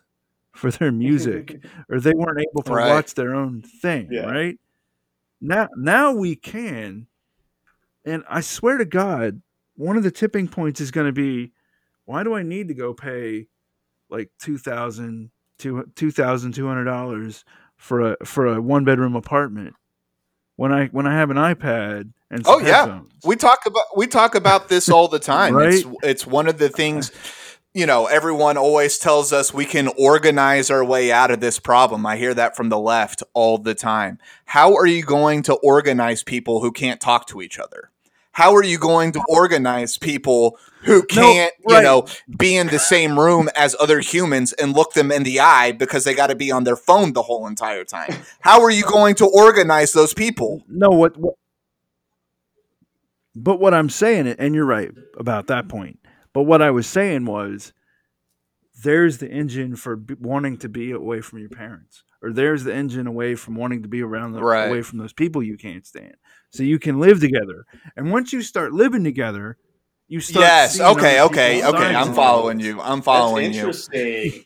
for their music or they weren't able to Right. watch their own thing, Yeah. right? Now now we can. And I swear to God, one of the tipping points is going to be why do I need to go pay like two thousand two two thousand two hundred dollars for a for a one bedroom apartment when I when I have an iPad and some Oh, yeah. headphones? We talk about we talk about this all the time. It's Right? it's one of the things you know, everyone always tells us we can organize our way out of this problem. I hear that from the left all the time. How are you going to organize people who can't talk to each other? How are you going to organize people who can't, right. you know, be in the same room as other humans and look them in the eye because they got to be on their phone the whole entire time? How are you going to organize those people? No, what, what but what I'm saying, and you're right about that point. But what I was saying was, there's the engine for b- wanting to be away from your parents, or there's the engine away from wanting to be around them, Right. away from those people you can't stand. So you can live together, and once you start living together, you start. Yes. Okay. Okay. Okay. I'm following you. I'm That's following you. interesting.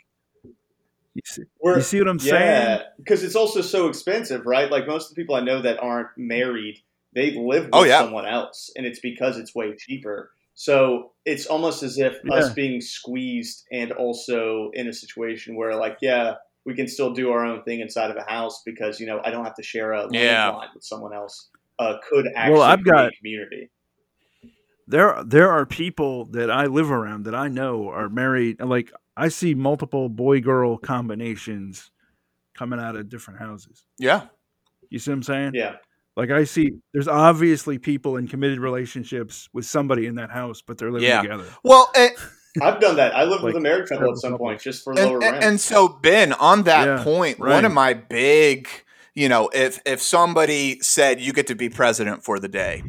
You see, We're- you see what I'm yeah, saying? because it's also so expensive, right? Like most of the people I know that aren't married, they live oh, with Oh, yeah. someone else, and it's because it's way cheaper. So it's almost as if us being squeezed and also in a situation where, like, yeah, we can still do our own thing inside of a house because you know I don't have to share a Yeah. landline with someone else. Uh, could actually I've create got- community. there there are people that I live around that I know are married. Like I see multiple boy girl combinations coming out of different houses. Yeah. You see what I'm saying? Yeah, Like I see, there's obviously people in committed relationships with somebody in that house, but they're living Yeah. together. Well, and, I've done that. I lived Like, with a married couple at some couples. point just for lower and, and, rent. and so Ben, on that Yeah, point, one right. of my big, you know, if if somebody said you get to be president for the day,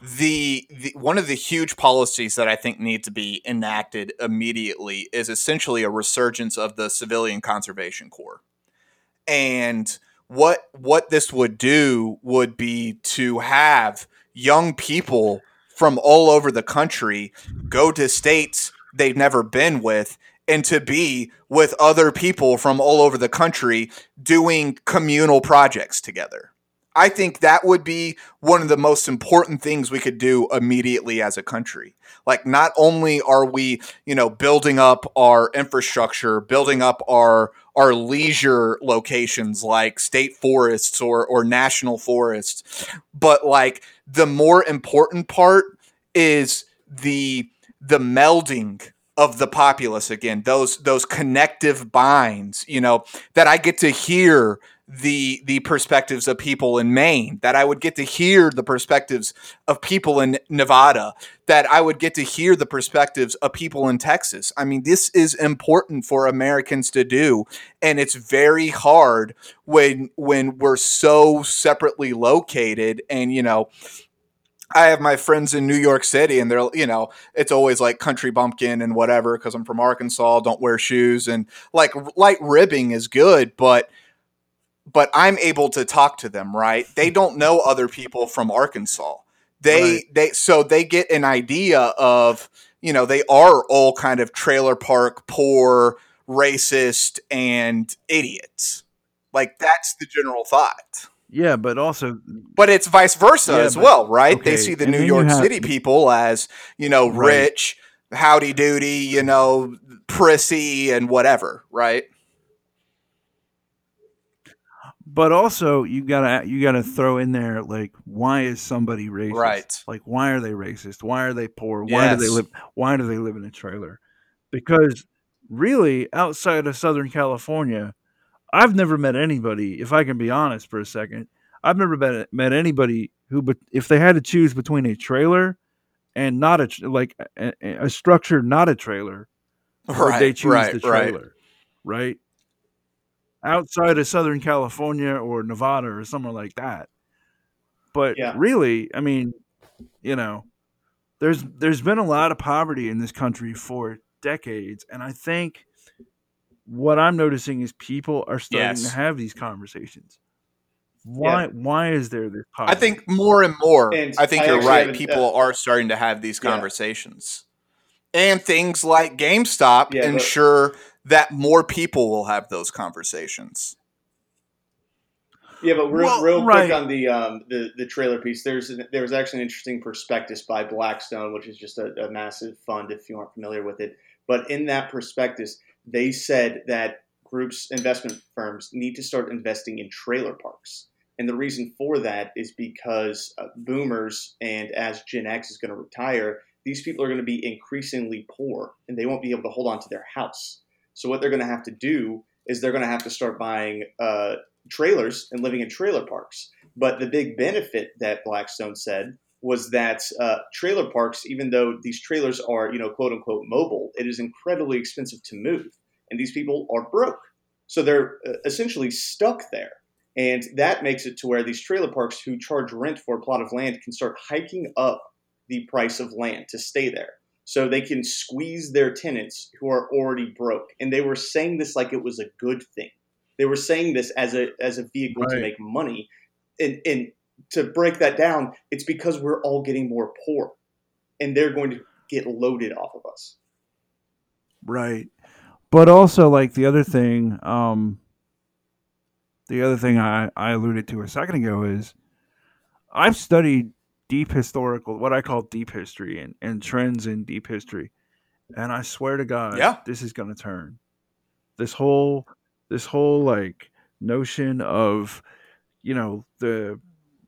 the, the one of the huge policies that I think need to be enacted immediately is essentially a resurgence of the civilian conservation corps. And what what this would do would be to have young people from all over the country go to states they've never been with and to be with other people from all over the country doing communal projects together. I think that would be one of the most important things we could do immediately as a country. Like not only are we, you know, building up our infrastructure, building up our our leisure locations like state forests or or national forests, but like the more important part is the the melding of the populace again those those connective binds you know that i get to hear the the perspectives of people in Maine that I would get to hear the perspectives of people in Nevada that I would get to hear the perspectives of people in Texas I mean this is important for Americans to do and it's very hard when when we're so separately located and you know I have my friends in New York City, and they're, you know, it's always like country bumpkin and whatever because I'm from Arkansas, don't wear shoes. And like light ribbing is good, but but I'm able to talk to them, right? They mm-hmm. don't know other people from Arkansas. They Right. they so they get an idea of, you know, they are all kind of trailer park poor, racist, and idiots. Like that's the general thought. Yeah, but also But it's vice versa Yeah, as but- well, right? They see the and New York have- City people as, you know, Right. rich, howdy doody, you know, prissy and whatever, right? But also you gotta you gotta throw in there like why is somebody racist? Right. like why are they racist? Why are they poor? Why do they live why do they live in a trailer? Because really outside of southern california i've never met anybody if i can be honest for a second i've never met, met anybody who but if they had to choose between a trailer and not a like a, a structure not a trailer would they choose right, the right. trailer right outside of southern california or nevada or somewhere like that but Yeah. really i mean you know there's there's been a lot of poverty in this country for decades and i think what i'm noticing is people are starting Yes. to have these conversations why why is there this poverty? I think more and more, And I think I you're right. haven't- People uh, are starting to have these Yeah. conversations. And things like GameStop Yeah, but- ensure that more people will have those conversations. Yeah, but real, Well, real right. quick on the um, the the trailer piece. There's an, there was actually an interesting prospectus by Blackstone, which is just a, a massive fund if you aren't familiar with it. But in that prospectus, they said that groups, investment firms, need to start investing in trailer parks. And the reason for that is because uh, boomers and as Gen X is going to retire, these people are going to be increasingly poor and they won't be able to hold on to their house. So what they're going to have to do is they're going to have to start buying uh, trailers and living in trailer parks. But the big benefit that Blackstone said was that uh, trailer parks, even though these trailers are, you know, quote unquote mobile, it is incredibly expensive to move. And these people are broke. So they're uh, essentially stuck there. And that makes it to where these trailer parks who charge rent for a plot of land can start hiking up the price of land to stay there. So they can squeeze their tenants who are already broke. And they were saying this like it was a good thing. They were saying this as a as a vehicle right. to make money. And and to break that down, it's because we're all getting more poor, and they're going to get loaded off of us. Right, but also like the other thing, um, the other thing I I alluded to a second ago is I've studied deep historical, what I call deep history and, and trends in deep history. And I swear to God, yeah. this is going to turn. This whole, this whole like notion of, you know, the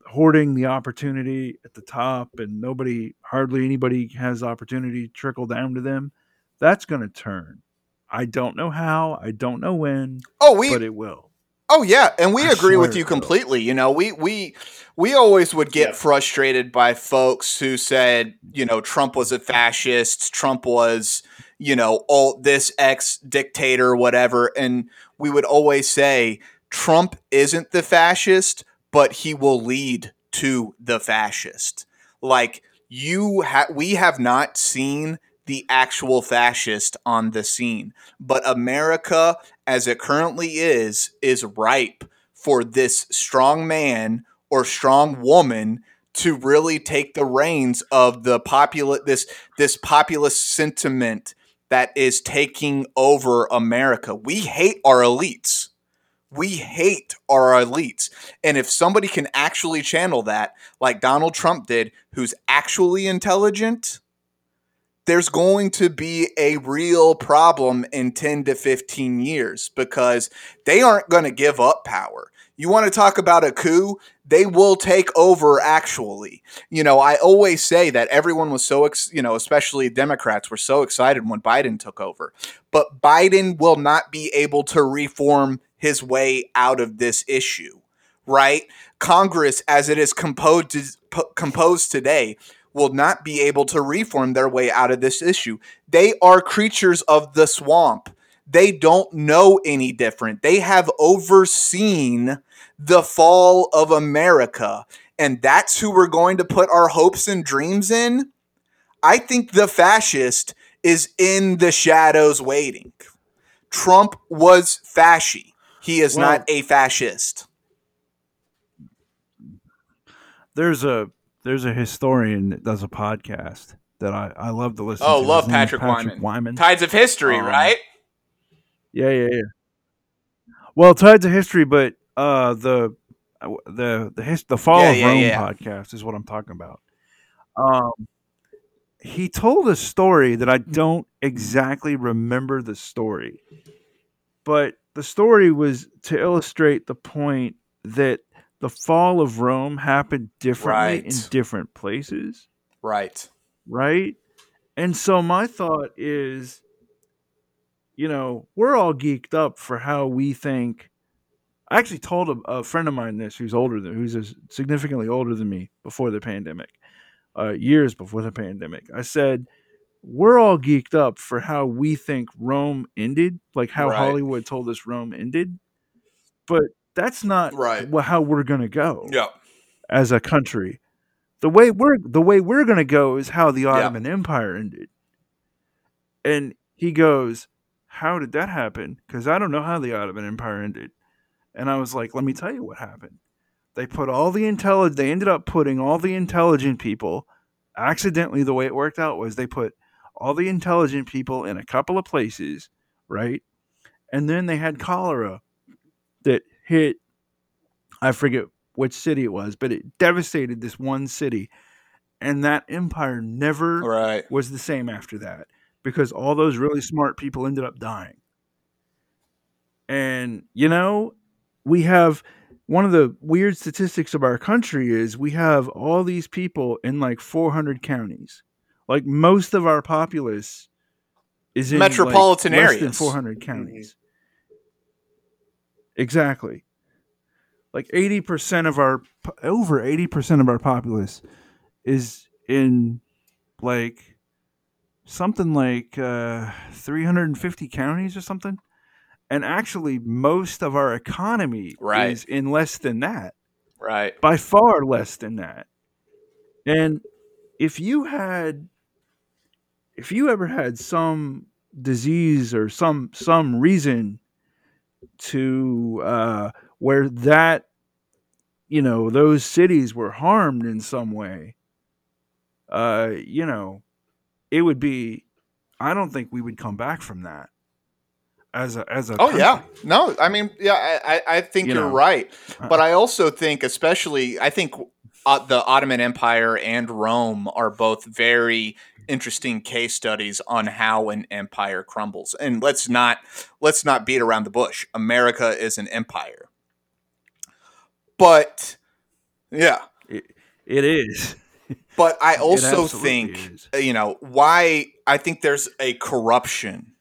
hoarding the opportunity at the top and nobody hardly anybody has opportunity trickle down to them that's going to turn i don't know how i don't know when oh we but it will oh yeah and we I agree with you completely you know we we we always would get yeah. frustrated by folks who said you know trump was a fascist trump was you know all this ex dictator whatever and we would always say trump isn't the fascist but he will lead to the fascist. Like you ha- we have not seen the actual fascist on the scene, but America as it currently is is ripe for this strong man or strong woman to really take the reins of the populate this this populist sentiment that is taking over America. We hate our elites we hate our elites. And if somebody can actually channel that, like Donald Trump did, who's actually intelligent, there's going to be a real problem in 10 to 15 years because they aren't going to give up power. You want to talk about a coup? They will take over actually. You know, I always say that everyone was so, ex- you know, especially Democrats were so excited when Biden took over. But Biden will not be able to reform his way out of this issue, right? Congress, as it is composed, composed today, will not be able to reform their way out of this issue. They are creatures of the swamp. They don't know any different. They have overseen the fall of America, and that's who we're going to put our hopes and dreams in. I think the fascist is in the shadows waiting. Trump was fascist. He is well, not a fascist. There's a there's a historian that does a podcast that I, I love to listen oh, to. Oh, love Patrick, Patrick Wyman. Wyman. Tides of History, um, right? Yeah, yeah, yeah. Well, Tides of History, but uh, the the the his, the Fall yeah, of yeah, Rome yeah. podcast is what I'm talking about. Um, he told a story that I don't exactly remember the story, but the story was to illustrate the point that the fall of Rome happened differently right. in different places. Right. Right. And so my thought is, you know, we're all geeked up for how we think. I actually told a, a friend of mine this who's older than who's significantly older than me before the pandemic, uh, years before the pandemic. I said, we're all geeked up for how we think Rome ended, like how right. Hollywood told us Rome ended. But that's not right. how we're going to go. Yeah. As a country. The way we're the way we're going to go is how the Ottoman yeah. Empire ended. And he goes, "How did that happen? Cuz I don't know how the Ottoman Empire ended." And I was like, "Let me tell you what happened. They put all the intelligent they ended up putting all the intelligent people accidentally the way it worked out was they put all the intelligent people in a couple of places, right? And then they had cholera that hit, I forget which city it was, but it devastated this one city. And that empire never right. was the same after that because all those really smart people ended up dying. And, you know, we have one of the weird statistics of our country is we have all these people in like 400 counties like most of our populace is in metropolitan like, areas, less than 400 counties. Mm-hmm. Exactly. Like 80% of our over 80% of our populace is in like something like uh, 350 counties or something. And actually, most of our economy Right. is in less than that, Right. by far less than that. And if you had, if you ever had some disease or some some reason to uh, where that, you know, those cities were harmed in some way, uh, you know, it would be. I don't think we would come back from that as a as a. Oh yeah. No, I mean, yeah, I, I think You are right. Uh, But I also think, especially, I think uh, the Ottoman Empire and Rome are both very interesting case studies on how an empire crumbles. And let's not let's not beat around the bush. America is an empire. But yeah, it is. but I also think is. you know why I think there's a corruption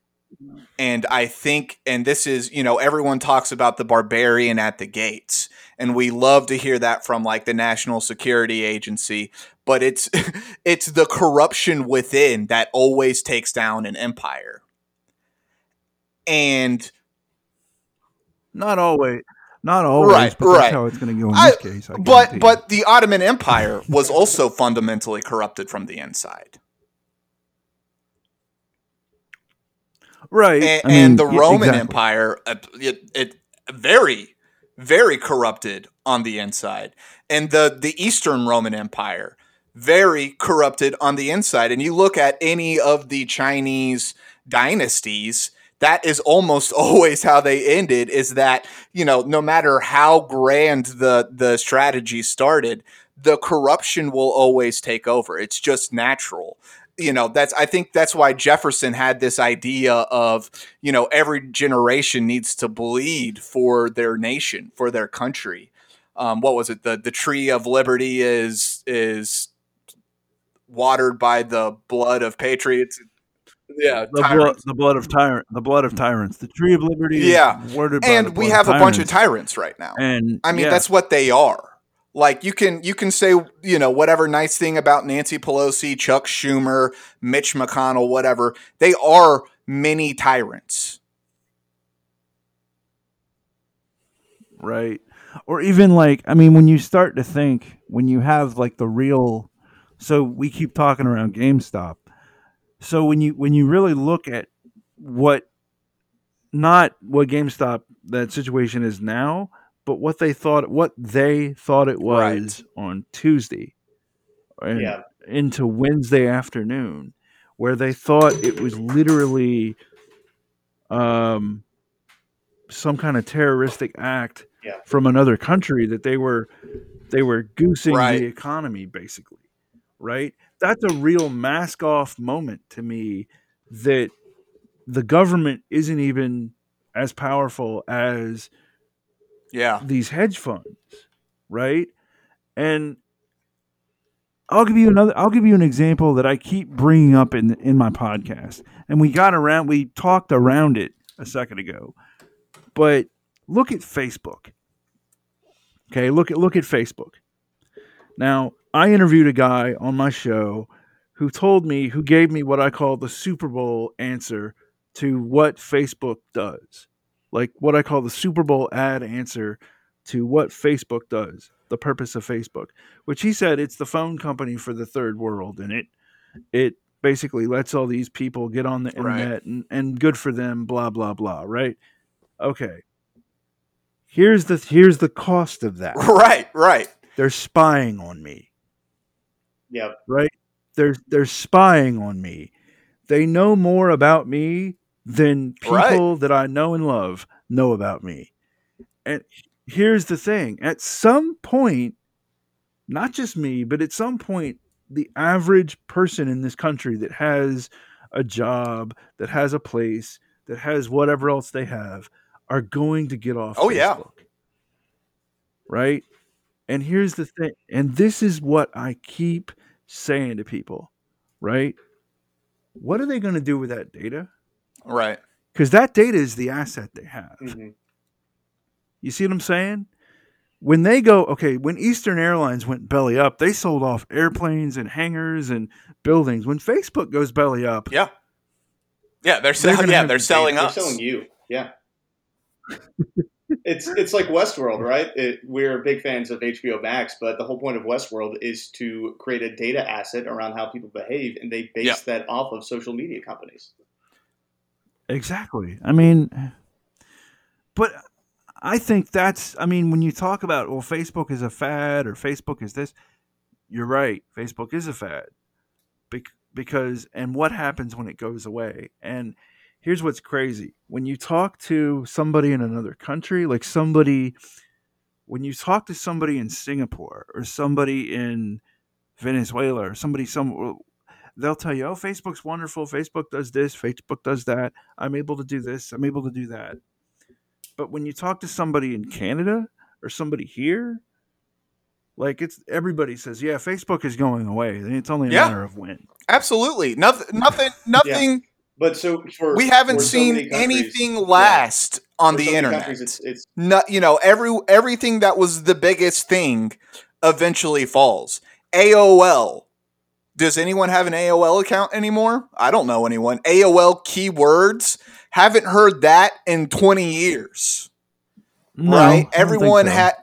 and I think and this is you know everyone talks about the barbarian at the gates and we love to hear that from like the National Security Agency but it's it's the corruption within that always takes down an empire and Not always. Not always, Right, but that's right. how it's going to go in I- this case. I but but the Ottoman Empire was also fundamentally corrupted from the inside right, and, I mean, and the yeah, Roman exactly. Empire, uh, it, it very, very corrupted on the inside, and the the Eastern Roman Empire, very corrupted on the inside. And you look at any of the Chinese dynasties. That is almost always how they ended. Is that you know no matter how grand the the strategy started, the corruption will always take over. It's just natural you know that's i think that's why jefferson had this idea of you know every generation needs to bleed for their nation for their country um, what was it the the tree of liberty is is watered by the blood of patriots yeah the blood, the blood of tyrant, the blood of tyrants, the tree of liberty. is Yeah. the and we have a bunch of tyrants. tyrants right now And I mean, yeah, that's what they are. Like you can you can say you know whatever nice thing about Nancy Pelosi, Chuck Schumer, Mitch McConnell, whatever. They are mini tyrants. right. Or even like, I mean, when you start to think, when you have like the real, so we keep talking around GameStop. So when you when you really look at what, not what GameStop that situation is now, but what they thought what they thought it Right. was on Tuesday, and Yeah. into Wednesday afternoon, where they thought it was literally um, some kind of terroristic act Yeah. from another country that they were they were goosing Right. the economy basically right that's a real mask off moment to me that the government isn't even as powerful as Yeah. these hedge funds, right? And I'll give you another. I'll give you an example that I keep bringing up in in my podcast, and we got around. We talked around it a second ago, but look at Facebook. Okay, look at look at Facebook. Now, I interviewed a guy on my show who told me, who gave me what I call the Super Bowl answer to what Facebook does like what I call the Super Bowl ad answer to what Facebook does, the purpose of Facebook, which he said it's the phone company for the third world, and it it basically lets all these people get on the Right. internet and, and good for them, blah blah blah, right? Okay. Here's the here's the cost of that. Right. Right. They're spying on me Yeah. right? They're they're spying on me. They know more about me than people Right. that I know and love know about me. And here's the thing: at some point, not just me, but at some point, the average person in this country that has a job, that has a place, that has whatever else they have, are going to get off. Oh, yeah. Right. And here's the thing, and this is what I keep saying to people, right? What are they going to do with that data? When they go okay, when Eastern Airlines went belly up, they sold off airplanes and hangars and buildings. When Facebook goes belly up, Yeah. Yeah, they're They're selling. Yeah, they're to pay- selling They're selling you. Yeah. it's it's like Westworld, right? It, we're big fans of HBO Max, but the whole point of Westworld is to create a data asset around how people behave, and they base Yeah. that off of social media companies. Exactly. I mean, but I think that's, I mean, when you talk about, well, Facebook is a fad or Facebook is this, you're right. Facebook is a fad. Bec- because, and what happens when it goes away? And here's what's crazy when you talk to somebody in another country, like somebody, when you talk to somebody in Singapore or somebody in Venezuela or somebody some they'll tell you, "Oh, Facebook's wonderful. Facebook does this, Facebook does that. I'm able to do this, I'm able to do that." But when you talk to somebody in Canada or somebody here, like it's everybody says, "Yeah, Facebook is going away. It's only a Yeah. matter of when." Absolutely. Nothing. Nothing. Nothing. But so for We haven't for seen many countries- anything yeah, last on for the so internet. it's, it's no, you know, every everything that was the biggest thing eventually falls. AOL. Does anyone have an AOL account anymore? I don't know anyone. AOL keywords. Haven't heard that in 20 years. No, right? Everyone so. had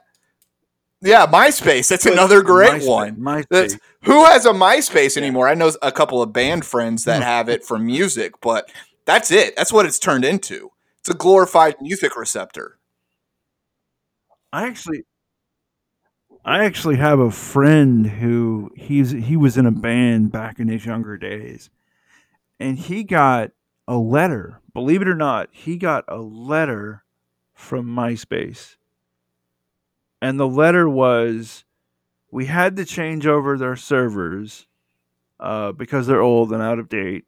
Yeah, MySpace. That's But another great MySpace- one. MySpace. Who has a MySpace anymore? I know a couple of band friends that Hmm. have it for music, but that's it. That's what it's turned into. It's a glorified music receptor. I actually I actually have a friend who he's he was in a band back in his younger days. And he got a letter, believe it or not, he got a letter from MySpace. And the letter was we had to change over their servers uh, because they're old and out of date.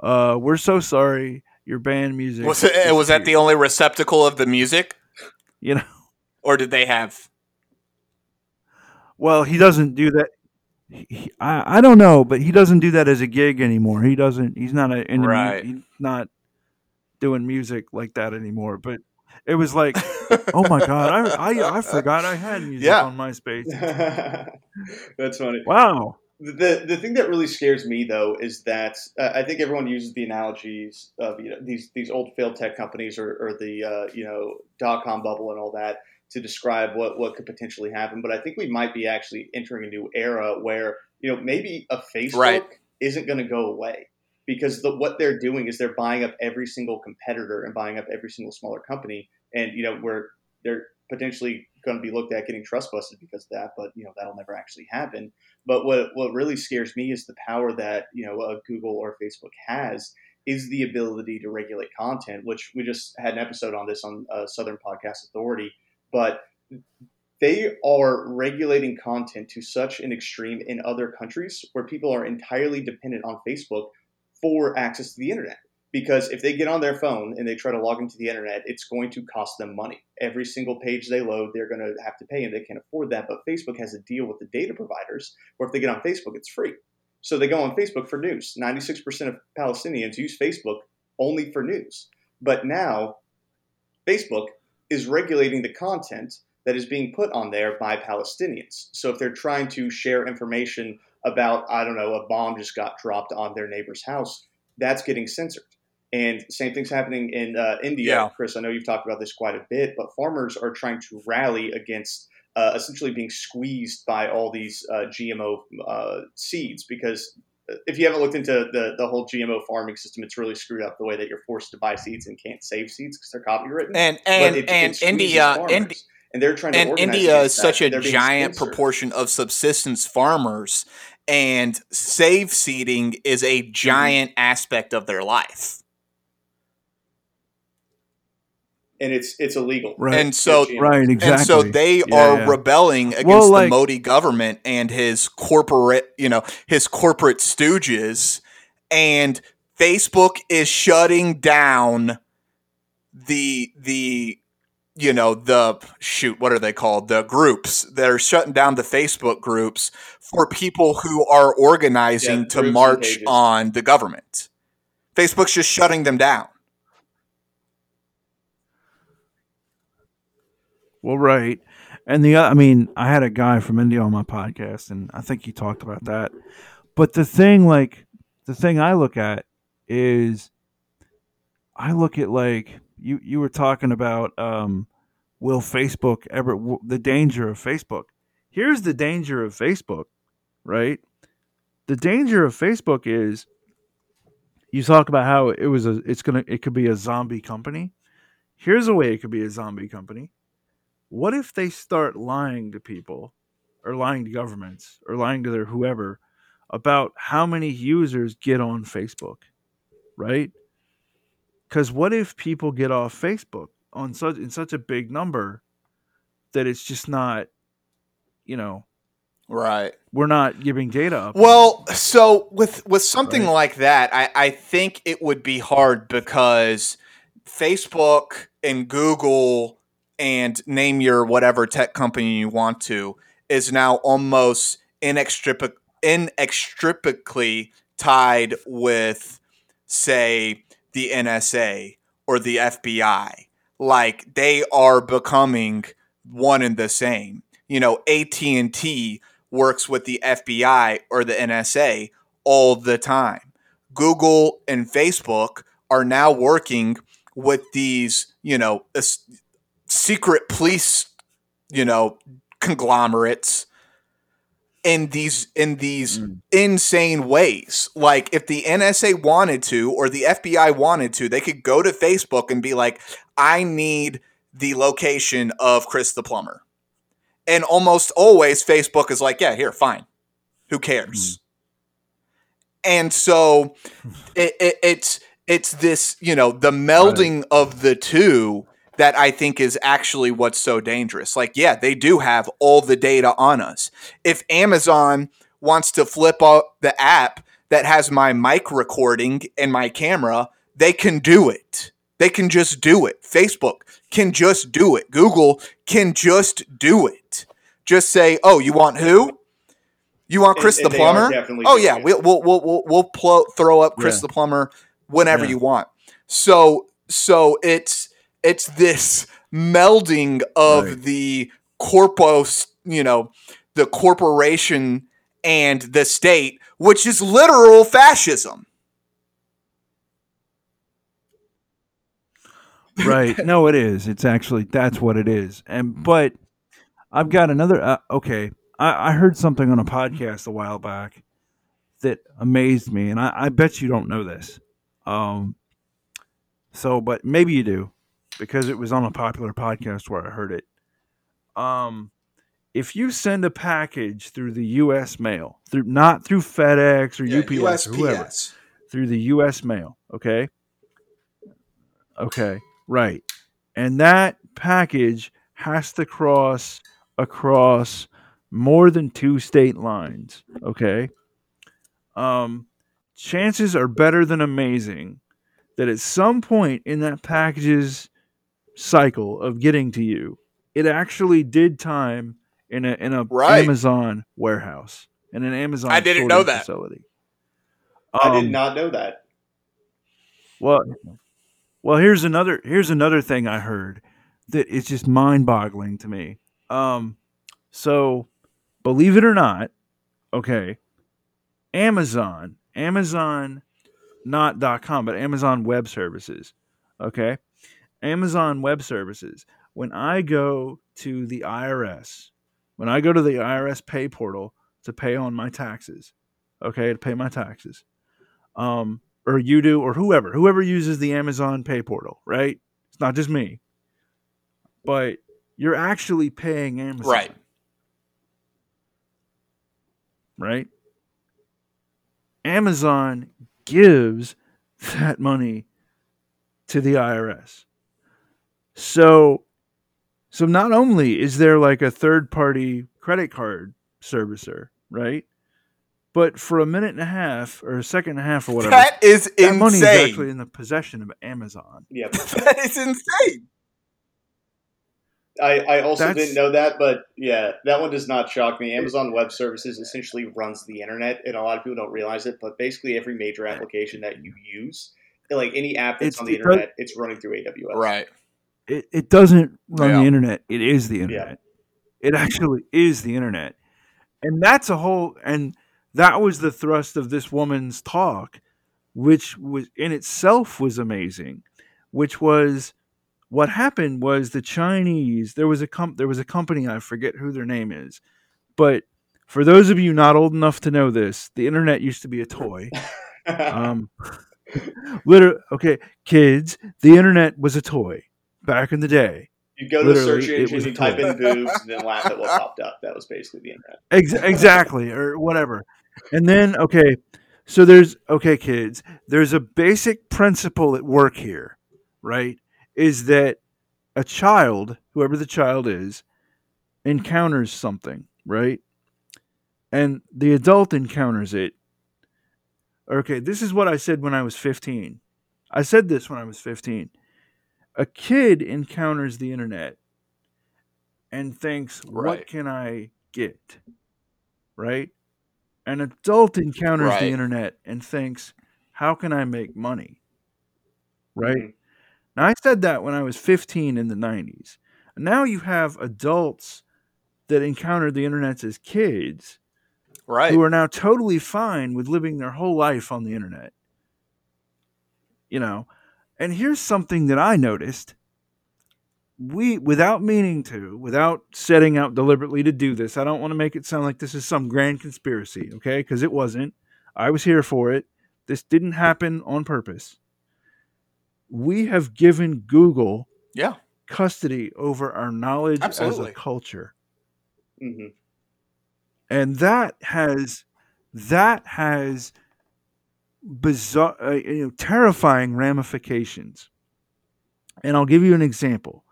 Uh, we're so sorry. Your band music Was it was that the only receptacle of the music, you know or did they have? Well, he doesn't do that. He, I I don't know, but he doesn't do that as a gig anymore. He doesn't. He's not a, in the Right. he's not doing music like that anymore. But it was like, oh my god, I I, I forgot I had music Yeah. on MySpace. that's funny. Wow. The the thing that really scares me though is that uh, I think everyone uses the analogies of you know these these old failed tech companies or, or the uh, you know dot com bubble and all that to describe what what could potentially happen. But I think we might be actually entering a new era where you know maybe a Facebook Right. isn't going to go away because the, what they're doing is they're buying up every single competitor and buying up every single smaller company, and you know where they're potentially going to be looked at getting trust busted because of that. But you know that'll never actually happen. But what what really scares me is the power that you know uh, Google or Facebook has is the ability to regulate content. Which we just had an episode on this on uh, Southern Podcast Authority, but they are regulating content to such an extreme in other countries where people are entirely dependent on Facebook for access to the internet. Because if they get on their phone and they try to log into the internet, it's going to cost them money. Every single page they load, they're going to have to pay, and they can't afford that. But Facebook has a deal with the data providers where if they get on Facebook, it's free. So they go on Facebook for news. 96% of Palestinians use Facebook only for news. But now, Facebook is regulating the content that is being put on there by Palestinians. So if they're trying to share information about, I don't know, a bomb just got dropped on their neighbor's house, that's getting censored. And same thing's happening in uh, India. Yeah. Chris, I know you've talked about this quite a bit, but farmers are trying to rally against uh, essentially being squeezed by all these uh, GMO uh, seeds because if you haven't looked into the, the whole GMO farming system, it's really screwed up the way that you're forced to buy seeds and can't save seeds because they're copywritten. And and it- and India. Indi- and they're trying to and India is that. such a They're giant proportion of subsistence farmers, and save seeding is a Mm-hmm. giant aspect of their life. And it's it's illegal. Right. And so, Right. Exactly. and so they Yeah, are yeah. rebelling against Well, the Modi government and his corporate, you know, his corporate stooges, and Facebook is shutting down the the you know the shoot what are they called the groups that are shutting down the Facebook groups for people who are organizing Yeah, to march on the government. Facebook's just shutting them down. Well, right. And the, I mean, I had a guy from India on my podcast, and I think he talked about that. But the thing, like, the thing I look at is, I look at like you you were talking about, um, will Facebook ever w- the danger of Facebook? Here's the danger of Facebook, right? The danger of Facebook is you talk about how it was a it's gonna it could be a zombie company. Here's a way it could be a zombie company. What if they start lying to people or lying to governments or lying to their whoever about how many users get on Facebook, right? Because what if people get off Facebook on such in such a big number that it's just not, you know, Right. we're not giving data up. Well, so with with something Right. like that, I, I think it would be hard because Facebook and Google and name your whatever tech company you want to is now almost inextric- inextricably tied with, say, the NSA or the FBI. Like they are becoming one and the same. You know, AT and T works with the FBI or the NSA all the time. Google and Facebook are now working with these, you know, secret police, you know, conglomerates in these in these Mm. insane ways. Like if the NSA wanted to or the FBI wanted to, they could go to Facebook and be like, "I need the location of Chris the plumber." And almost always Facebook is like, "Yeah, here, fine. Who cares?" And so it, it, it's it's this, you know, the melding of the two that I think is actually what's so dangerous. Like, yeah, they do have all the data on us. If Amazon wants to flip out the app that has my mic recording and my camera, they can do it. They can just do it. Facebook can just do it. Google can just do it. Just say, "Oh, you want who? You want Chris and the they plumber? Oh yeah, it. we'll we'll we'll we'll, we'll throw up Chris Yeah. the plumber whenever Yeah. you want. So so it's it's this melding of Right. the corpus, you know, the corporation and the state, which is literal fascism. right. No it is. It's actually that's what it is. And but i've got another uh, okay. I, I heard something on a podcast a while back that amazed me and I, I bet you don't know this. Um so but maybe you do because it was on a popular podcast where i heard it um if you send a package through the us mail through not through fedex or ups or whoever through the U.S. mail. Okay. Okay. Right. And that package has to cross across more than two state lines. Okay. Um, chances are better than amazing that at some point in that package's cycle of getting to you, it actually did time in a in a Right. Amazon warehouse in an Amazon. I didn't know that. facility. I Um, did not know that. Well, well, here's another here's another thing I heard that is just mind-boggling to me. Um, so believe it or not, okay, Amazon, Amazon, not dot com, but Amazon Web Services, okay, Amazon Web Services. When I go to the IRS, when I go to the IRS pay portal to pay on my taxes, okay, to pay my taxes, um, or you do, or whoever, whoever uses the Amazon Pay portal, right? It's not just me, but you're actually paying Amazon, Right. Right? Amazon gives that money to the IRS. So, so not only is there like a third party credit card servicer, right? But for a minute and a half or a second and a half or whatever, That is that money is actually in the possession of Amazon. Yeah, that is insane. I, I also That's- didn't know that, but yeah, that one does not shock me. Amazon Web Services essentially runs the internet, and a lot of people don't realize it. But basically, every major application that you use, like any app that's It's on the because- internet, it's running through AWS. Right. It, it doesn't run Yeah. the internet; it is the internet. It actually is the internet. And that's a whole and that was the thrust of this woman's talk, which was in itself was amazing, which was what happened was the Chinese there was a com- there was a company I forget who their name is, but for those of you not old enough to know this, the internet used to be a toy. Um, literally, okay, kids, the internet was a toy back in the day. You go to the search engine, you type in boobs, and then laugh at what popped up. That was basically the internet. Ex- exactly, or whatever. And then, okay, so there's, okay, kids, there's a basic principle at work here, right? Is that a child, whoever the child is, encounters something, right? And the adult encounters it. Okay, this is what I said when I was 15. I said this when I was 15. A kid encounters the internet and thinks, what can I get? Right? An adult encounters Right. the internet and thinks, how can I make money? Right? Mhm. Now, I said that when I was 15 in the 90s. Now you have adults that encountered the internet as kids Right. who are now totally fine with living their whole life on the internet. You know, and here's something that I noticed. We, without meaning to, without setting out deliberately to do this, I don't want to make it sound like this is some grand conspiracy, okay? Because it wasn't. I was here for it. This didn't happen on purpose. We have given Google yeah. custody over our knowledge as a culture hmm and that has that has bizarre uh, you know terrifying ramifications and i'll give you an example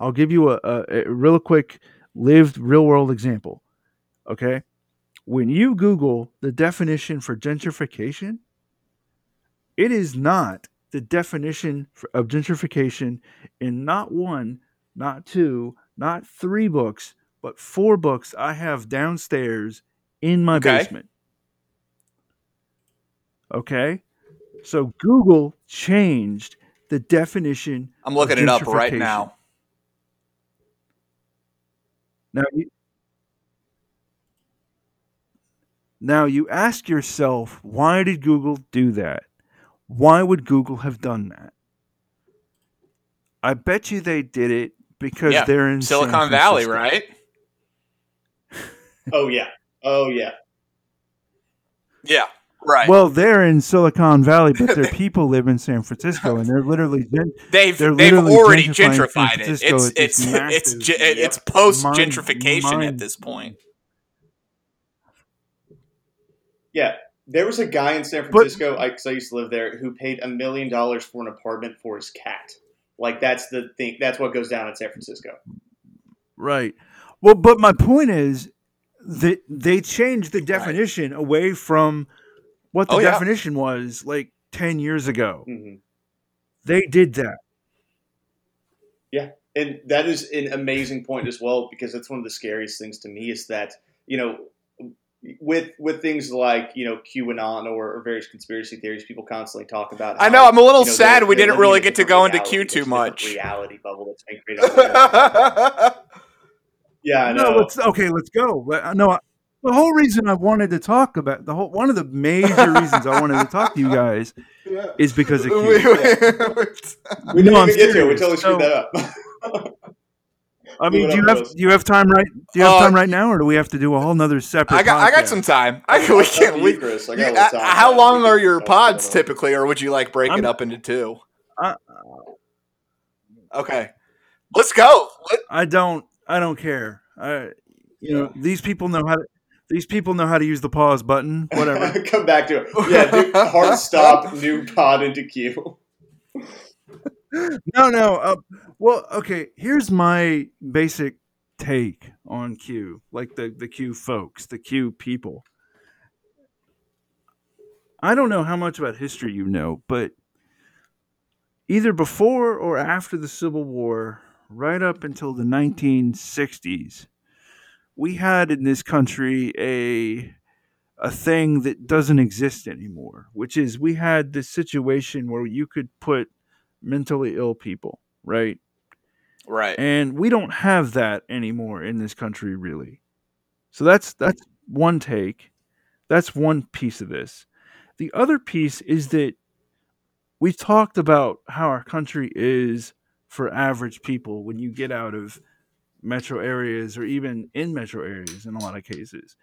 i'll give you a, a, a real quick lived real world example okay when you google the definition for gentrification it is not the definition for, of gentrification in not one not two not three books but four books I have downstairs in my Okay. basement. Okay? So Google changed the definition. I'm looking it up right now. Now you, now you ask yourself, why did Google do that? Why would Google have done that? I bet you they did it because Yeah, they're in San Silicon Valley, right? Oh yeah. Oh yeah. Yeah. Right. Well, they're in Silicon Valley, but their people live in San Francisco, and they're literally gen- they've they're they've literally already gentrified it. Francisco It's it's it's massive- ge- it's post gentrification at this point. Yeah. There was a guy in San Francisco, because I used to live there, who paid a million dollars for an apartment for his cat. Like that's the thing. That's what goes down in San Francisco. right. Well, but my point is that they changed the definition away from what the Oh, yeah. definition was like ten years ago. hmm They did that. Yeah. And that is an amazing point as well because that's one of the scariest things to me is that you know with with things like you know QAnon or, or various conspiracy theories, people constantly talk about. I know. I'm a little you know, sad they're- we they're didn't really get to go into. Q too much. reality bubble that's been created. on the internet. yeah, I No, let's okay. Let's go. No, the whole reason I wanted to talk about the whole one of the major reasons I wanted to talk to you guys is because of Q. we No, didn't even get to it. We totally screwed So- that up. I mean, do you have do you have time right? Do you have Uh, time right now, or do we have to do a whole nother separate? I got I got some time. I can, we to can you, we, Chris. I got a little uh, how long are your pods typically, or would you like break I'm- it up into two? I, Okay, let's go. Let- I don't. I don't care. I, you know, these people know how to. These people know how to use the pause button. Whatever. Come back to it. Yeah, do, hard stop, new pod into Q. no, no. Uh, well, okay. Here's my basic take on Q, like the the Q folks, the Q people. I don't know how much about history you know, but either before or after the Civil War, right up until the 1960s, we had in this country a a thing that doesn't exist anymore, which is we had this situation where you could put mentally ill people, right? Right. And we don't have that anymore in this country, really. So that's that's one take. That's one piece of this. The other piece is that we've talked about how our country is for average people when you get out of metro areas or even in metro areas in a lot of cases.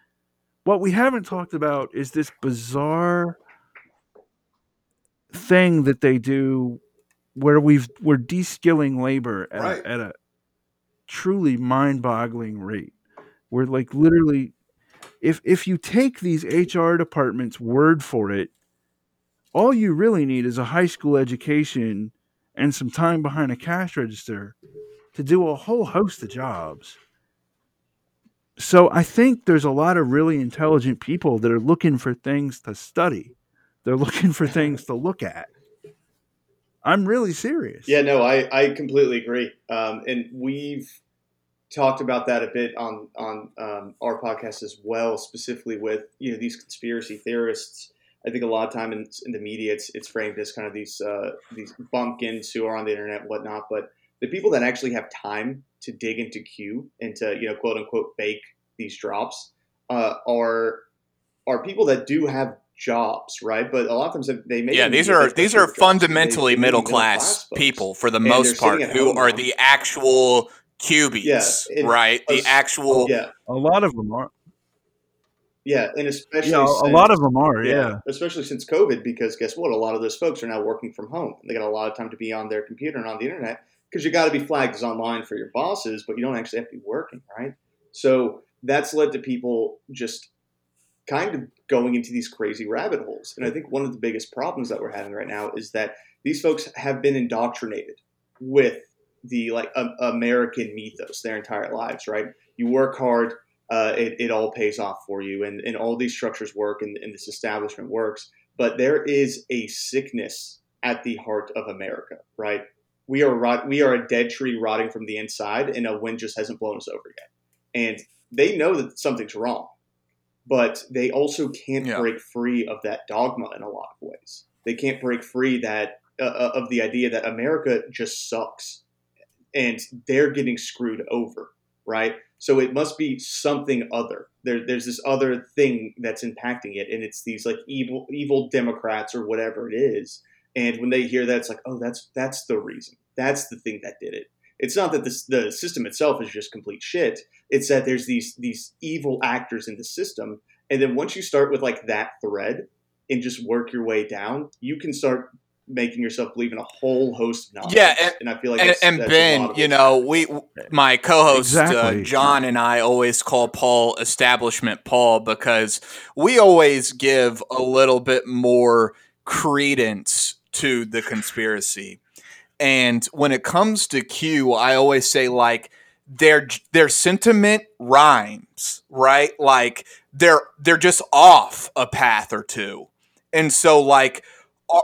What we haven't talked about is this bizarre thing that they do where we've we're de-skilling labor at, Right. a, at a truly mind-boggling rate. We're like literally if if you take these HR departments word for it, all you really need is a high school education and some time behind a cash register to do a whole host of jobs. So I think there's a lot of really intelligent people that are looking for things to study. They're looking for things to look at. I'm really serious. Yeah, no, I, I completely agree. Um, and we've talked about that a bit on on um, our podcast as well, specifically with you know these conspiracy theorists. I think a lot of time in, in the media, it's it's framed as kind of these uh, these bumpkins who are on the internet and whatnot. But the people that actually have time to dig into Q and to you know quote unquote bake these drops uh, are are people that do have jobs, right? But a lot of times they may yeah, these are these are fundamentally middle class folks. people for the And most part who home are now. the actual cubies, Yeah, and right? The us- actual Yeah, A lot of them are. yeah, and especially Yeah, a since- lot of them are. Yeah. especially since COVID, because guess what? A lot of those folks are now working from home. They got a lot of time to be on their computer and on the internet because you got to be flagged as online for your bosses, but you don't actually have to be working, right? So that's led to people just kind of going into these crazy rabbit holes. And I think one of the biggest problems that we're having right now is that these folks have been indoctrinated with the like American mythos their entire lives, right? You work hard, uh, it, it all pays off for you, and, and all these structures work, and, and this establishment works. But there is a sickness at the heart of America, right? We are rot- we are a dead tree rotting from the inside, and a wind just hasn't blown us over yet. And they know that something's wrong, but they also can't Yeah. break free of that dogma in a lot of ways. They can't break free that uh, uh, of the idea that America just sucks, and they're getting screwed over, right? So it must be something other. There, there's this other thing that's impacting it, and it's these like evil, evil Democrats or whatever it is. And when they hear that, it's like, oh, that's that's the reason. That's the thing that did it. It's not that this, the system itself is just complete shit. It's that there's these these evil actors in the system, and then once you start with like that thread and just work your way down, you can start making yourself believe in a whole host of nonsense. Yeah, and- and I feel like and, that's- and that's a Ben, lot of you know, we my co-host uh, John and I always call Paul Establishment Paul because we always give a little bit more credence to the conspiracy. And when it comes to Q, I always say like their their sentiment rhymes, right? Like they're they're just off a path or two. And so like uh,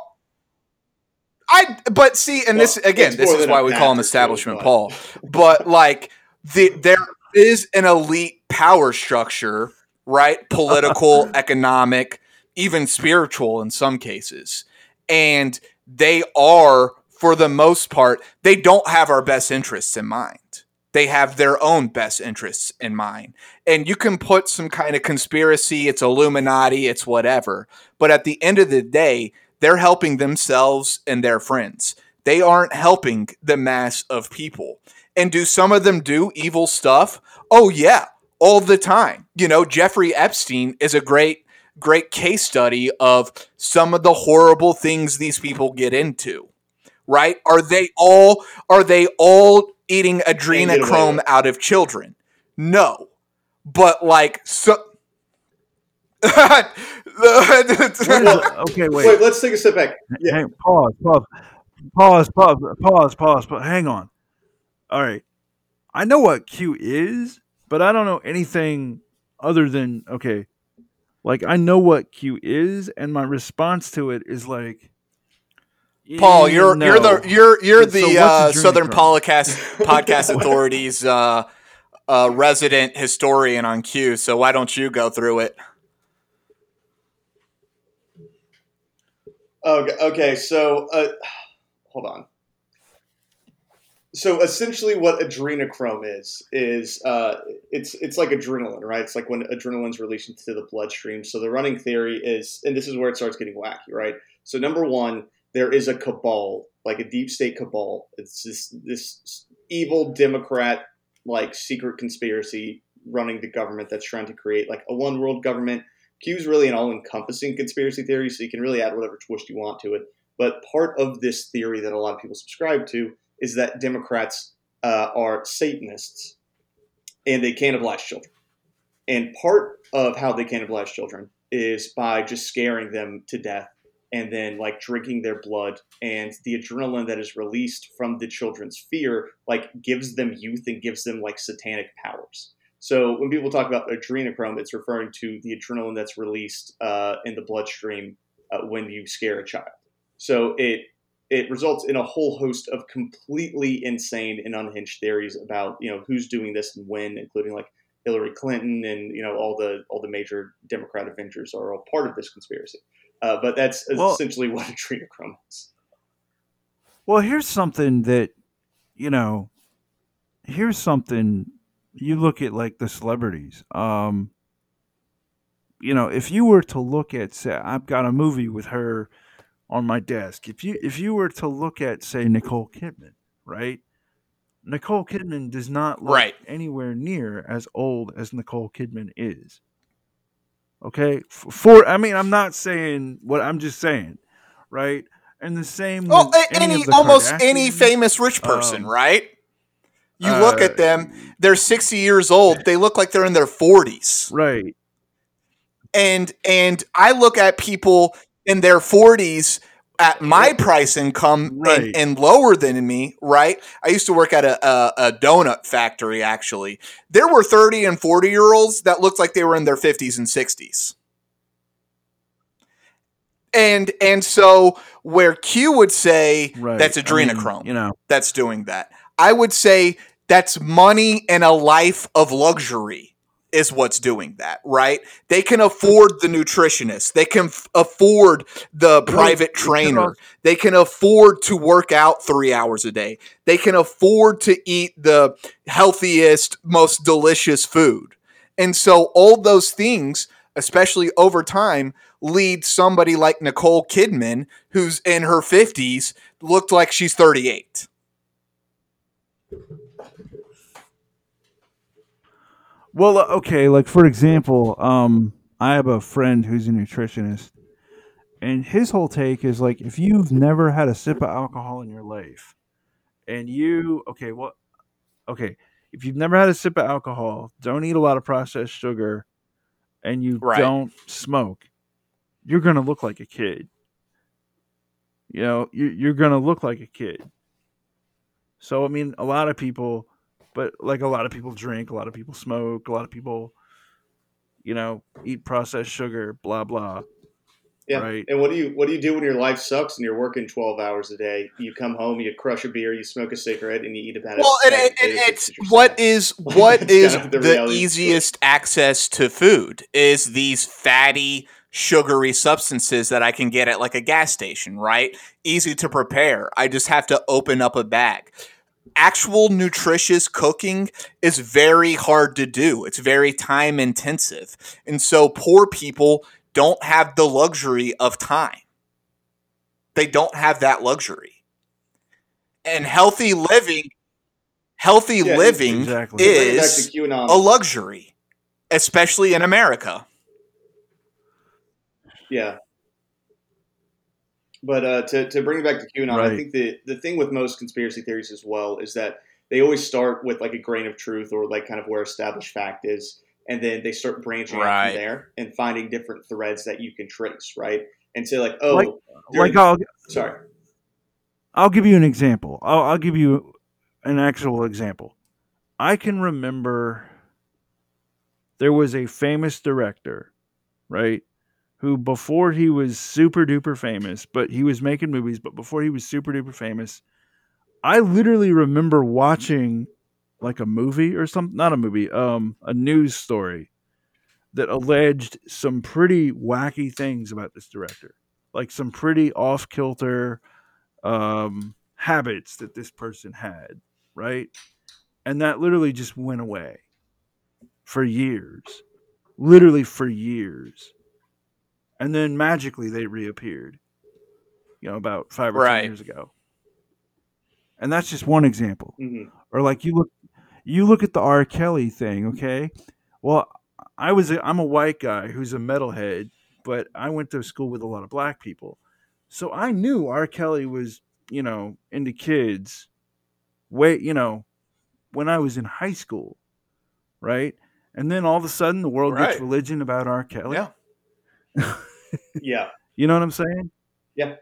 I but see and this again this is why we call him establishment Paul. But like the there is an elite power structure, right? Political, economic, even spiritual in some cases. And they are for the most part, they don't have our best interests in mind. They have their own best interests in mind. And you can put some kind of conspiracy, it's Illuminati, it's whatever. But at the end of the day, they're helping themselves and their friends. They aren't helping the mass of people. And do some of them do evil stuff? Oh, yeah, all the time. You know, Jeffrey Epstein is a great, great case study of some of the horrible things these people get into. Right? Are they all are they all eating adrenochrome out of children? No. But like so What is okay, wait. Wait, let's take a step back. Yeah, Hang, pause, pause, pause, pause, pause, pause, pause. Hang on. All right. I know what Q is, but I don't know anything other than okay. Like I know what Q is, and my response to it is like, Paul, "Eh, you're you're the you're you're So the what's uh, adrenochrome? Southern Podcast Podcast Authority's uh, uh, resident historian on Q. So why don't you go through it? Okay, okay so uh, hold on. So essentially, what adrenochrome is is uh, it's it's like adrenaline, right? It's like when adrenaline's released into the bloodstream. So the running theory is, and this is where it starts getting wacky, right? So number one, there is a cabal, like a deep state cabal. It's this this evil Democrat like secret conspiracy running the government that's trying to create like a one world government. Q is really an all encompassing conspiracy theory, so you can really add whatever twist you want to it. But part of this theory that a lot of people subscribe to is that Democrats uh, are Satanists and they cannibalize children. And part of how they cannibalize children is by just scaring them to death and then like drinking their blood. And the adrenaline that is released from the children's fear like gives them youth and gives them like satanic powers. So when people talk about adrenochrome it's referring to the adrenaline that's released uh, in the bloodstream uh, when you scare a child. So it it results in a whole host of completely insane and unhinged theories about you know who's doing this and when, including like Hillary Clinton and you know all the all the major Democrat Avengers are all part of this conspiracy. Uh, but that's well, essentially what adrenochrome is. Well, here's something that you know. Here's something you look at like the celebrities. Um, you know, if you were to look at, say, I've got a movie with her on my desk. If you if you were to look at say Nicole Kidman, right? Nicole Kidman does not look right. anywhere near as old as Nicole Kidman is. Okay, for I mean, I'm not saying what I'm just saying, right? And the same. Oh, any, any almost any famous rich person, um, right? You uh, look at them; they're 60 years old. They look like they're in their 40s, right? And and I look at people in their 40s at my price income right. and, and, lower than me, right? I used to work at a, a, a, donut factory, actually. There were 30 and 40 year olds that looked like they were in their 50s and 60s. And and so where Q would say right. that's adrenochrome, I mean, you know, that's doing that. I would say that's money and a life of luxury is what's doing that, right? They can afford the nutritionist. They can f- afford the private trainer. They can afford to work out three hours a day. They can afford to eat the healthiest, most delicious food. And so, all those things, especially over time, lead somebody like Nicole Kidman, who's in her 50s, looked like she's 38. Well, uh, okay, like for example, um, I have a friend who's a nutritionist, and his whole take is like if you've never had a sip of alcohol in your life, and you okay, well, okay, if you've never had a sip of alcohol, don't eat a lot of processed sugar, and you right. don't smoke, you're gonna look like a kid. You know, you're, you're gonna look like a kid. So I mean, a lot of people but like a lot of people drink, a lot of people smoke, a lot of people, you know, eat processed sugar, blah blah. Yeah. Right. And what do you what do you do when your life sucks and you're working twelve hours a day? You come home, you crush a beer, you smoke a cigarette, and you eat about well, it. Well, and, and, it's what is what is kind of the, the easiest access to food is these fatty sugary substances that I can get at like a gas station, right? Easy to prepare. I just have to open up a bag actual nutritious cooking is very hard to do. It's very time intensive. And so poor people don't have the luxury of time. They don't have that luxury. And healthy living healthy yeah, living exactly. is a luxury, especially in America. Yeah. But uh, to, to bring it back to QAnon, right. I think the, the thing with most conspiracy theories as well is that they always start with like a grain of truth or like kind of where established fact is, and then they start branching right. out from there and finding different threads that you can trace, right? And say like, oh, like, like I'll sorry, I'll give you an example. I'll, I'll give you an actual example. I can remember there was a famous director, right? Who before he was super duper famous, but he was making movies, but before he was super duper famous, I literally remember watching like a movie or something, not a movie, um, a news story that alleged some pretty wacky things about this director, like some pretty off kilter um, habits that this person had. right? And that literally just went away for years, literally for years. And then magically they reappeared, you know, about five or Right. ten years ago. And that's just one example. hmm Or like you look, you look at the R. Kelly thing, okay? Well, I was a, I'm a white guy who's a metalhead, but I went to school with a lot of black people, so I knew R. Kelly was, you know, into kids. Way, you know, when I was in high school, right? And then all of a sudden, the world Right. gets religion about R. Kelly. Yeah. Yeah. You know what I'm saying? Yeah.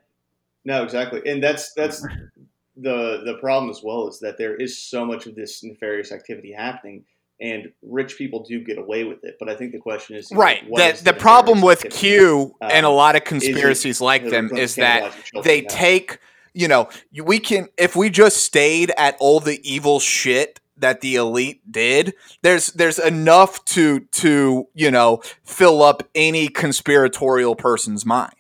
No, exactly, and that's that's the the problem as well is that there is so much of this nefarious activity happening, and rich people do get away with it. But I think the question is, you know, Right. what The, is the problem with activity? Q and a Um, lot of it- conspiracies like Is it them is that they No. take you know we can if we just stayed at all the evil shit that the elite did there's there's enough to to you know fill up any conspiratorial person's mind.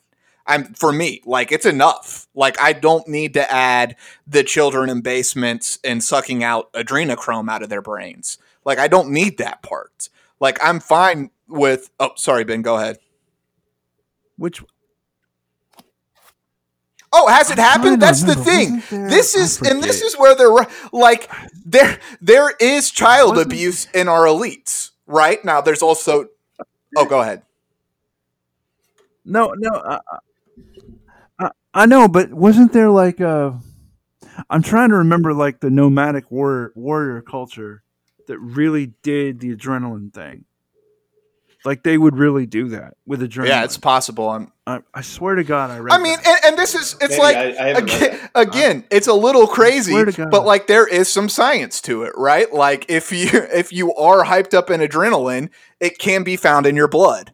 I'm for me like it's enough. Like i don't need to add the children in basements and sucking out adrenochrome out of their brains. Like i don't need that part. Like i'm fine with oh sorry ben go ahead. Which Oh, has it happened? That's the thing. There- This is and this is where they're like there there is child Wasn't- abuse in our elites, right? Now there's also Oh, go ahead. No, no, I, I, I know, but wasn't there like a? I'm trying to remember like the nomadic warrior warrior culture that really did the adrenaline thing. Like they would really do that with adrenaline. Yeah, it's possible. I'm, I, I swear to God, I read. I mean, that. and, and this is it's Maybe, like I, I haven't again, that. again it's a little crazy, swear to God. but like there is some science to it, right? Like if you if you are hyped up in adrenaline, it can be found in your blood.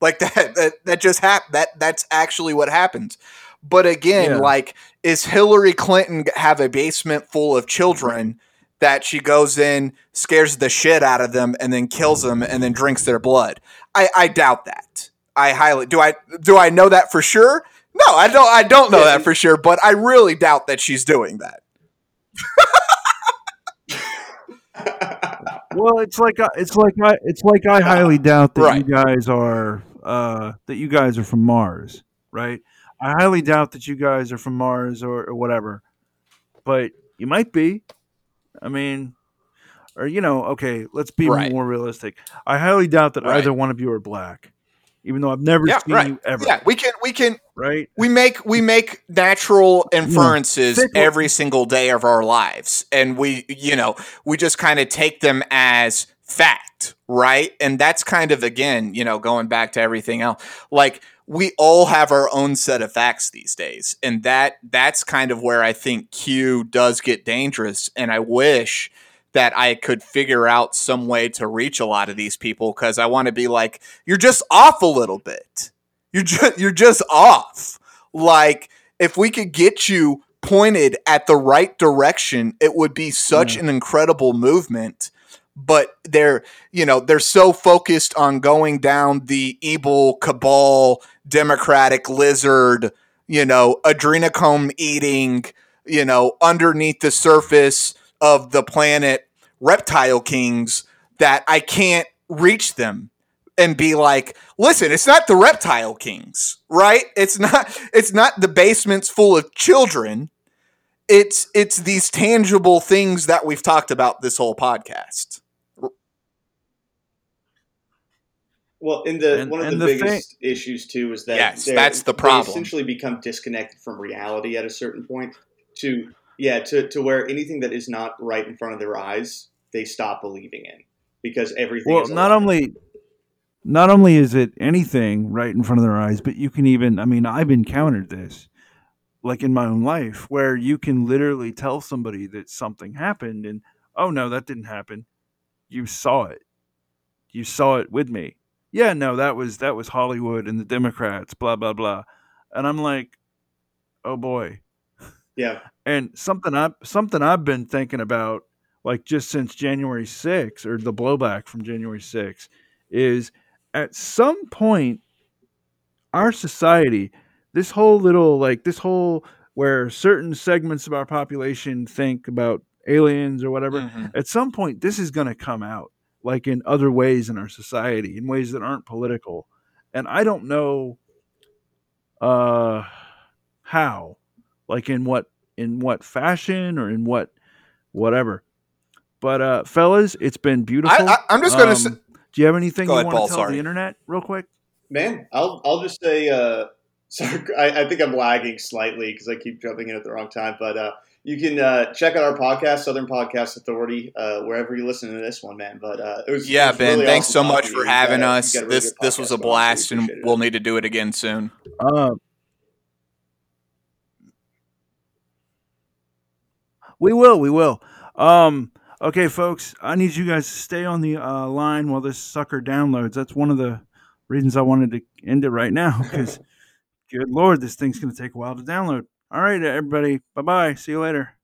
Like that that, that just happened. That that's actually what happens. But again, Yeah. like is Hillary Clinton have a basement full of children that she goes in, scares the shit out of them, and then kills them, and then drinks their blood? I, I doubt that. I highly do. I do. I know that for sure. No, I don't. I don't know Yeah. that for sure. But I really doubt that she's doing that. well, it's like it's like I, it's like I highly doubt that Right. you guys are uh, that you guys are from Mars, right? I highly doubt that you guys are from Mars or, or whatever, but you might be. I mean, or you know, okay, let's be Right. more realistic. I highly doubt that Right. either one of you are black, even though I've never Yeah, seen right. you ever. Yeah, we can. We can. Right? we make we make natural inferences fickle- every single day of our lives and we you know we just kind of take them as fact right and that's kind of again you know going back to everything else like we all have our own set of facts these days and that that's kind of where i think q does get dangerous and i wish that i could figure out some way to reach a lot of these people because i want to be like you're just off a little bit you're just you're just off. Like if we could get you pointed at the right direction, it would be such Yeah. an incredible movement. But they're, you know, they're so focused on going down the evil cabal, democratic lizard, you know, adrenochrome eating, you know, underneath the surface of the planet reptile kings that I can't reach them and be like, listen, it's not the reptile kings, right? It's not it's not the basements full of children. It's it's these tangible things that we've talked about this whole podcast. Well, in the And- one of the, the biggest issues too is that Yes, they're- that's the problem. They essentially become disconnected from reality at a certain point. To yeah, to to where anything that is not right in front of their eyes, they stop believing in because everything. Well, is not only not only is it anything right in front of their eyes, but you can even I mean, I've encountered this like in my own life where you can literally tell somebody that something happened and oh no, that didn't happen. You saw it. You saw it with me. Yeah, no, that was that was Hollywood and the Democrats, blah blah blah. And I'm like, "Oh boy." yeah, And something I something I've been thinking about, like just since January 6th or the blowback from January 6th, is at some point our society, this whole little like this whole where certain segments of our population think about aliens or whatever. Mhm. At some point, this is going to come out, like in other ways in our society, in ways that aren't political. And I don't know uh, how, like in what in what fashion or in what whatever. But uh, fellas, it's been beautiful. I, I, I'm just gonna. Um, say, do you have anything Go you ahead, want Paul, to tell sorry. the internet real quick? Man, I'll I'll just say. Uh, sorry, I, I think I'm lagging slightly because I keep jumping in at the wrong time. But uh, you can uh, check out our podcast, Southern Podcast Authority, uh, wherever you listen to this one, man. But uh, it was it yeah, was Ben. really thanks awesome so much for you. You having got a- us. you got a really This good this was a going, so we blast, and it. we'll need to do it again soon. Uh, we will. We will. Um, okay, folks. I need you guys to stay on the uh, line while this sucker downloads. That's one of the reasons I wanted to end it right now because, good lord, this thing's going to take a while to download. All right, everybody. Bye bye. See you later.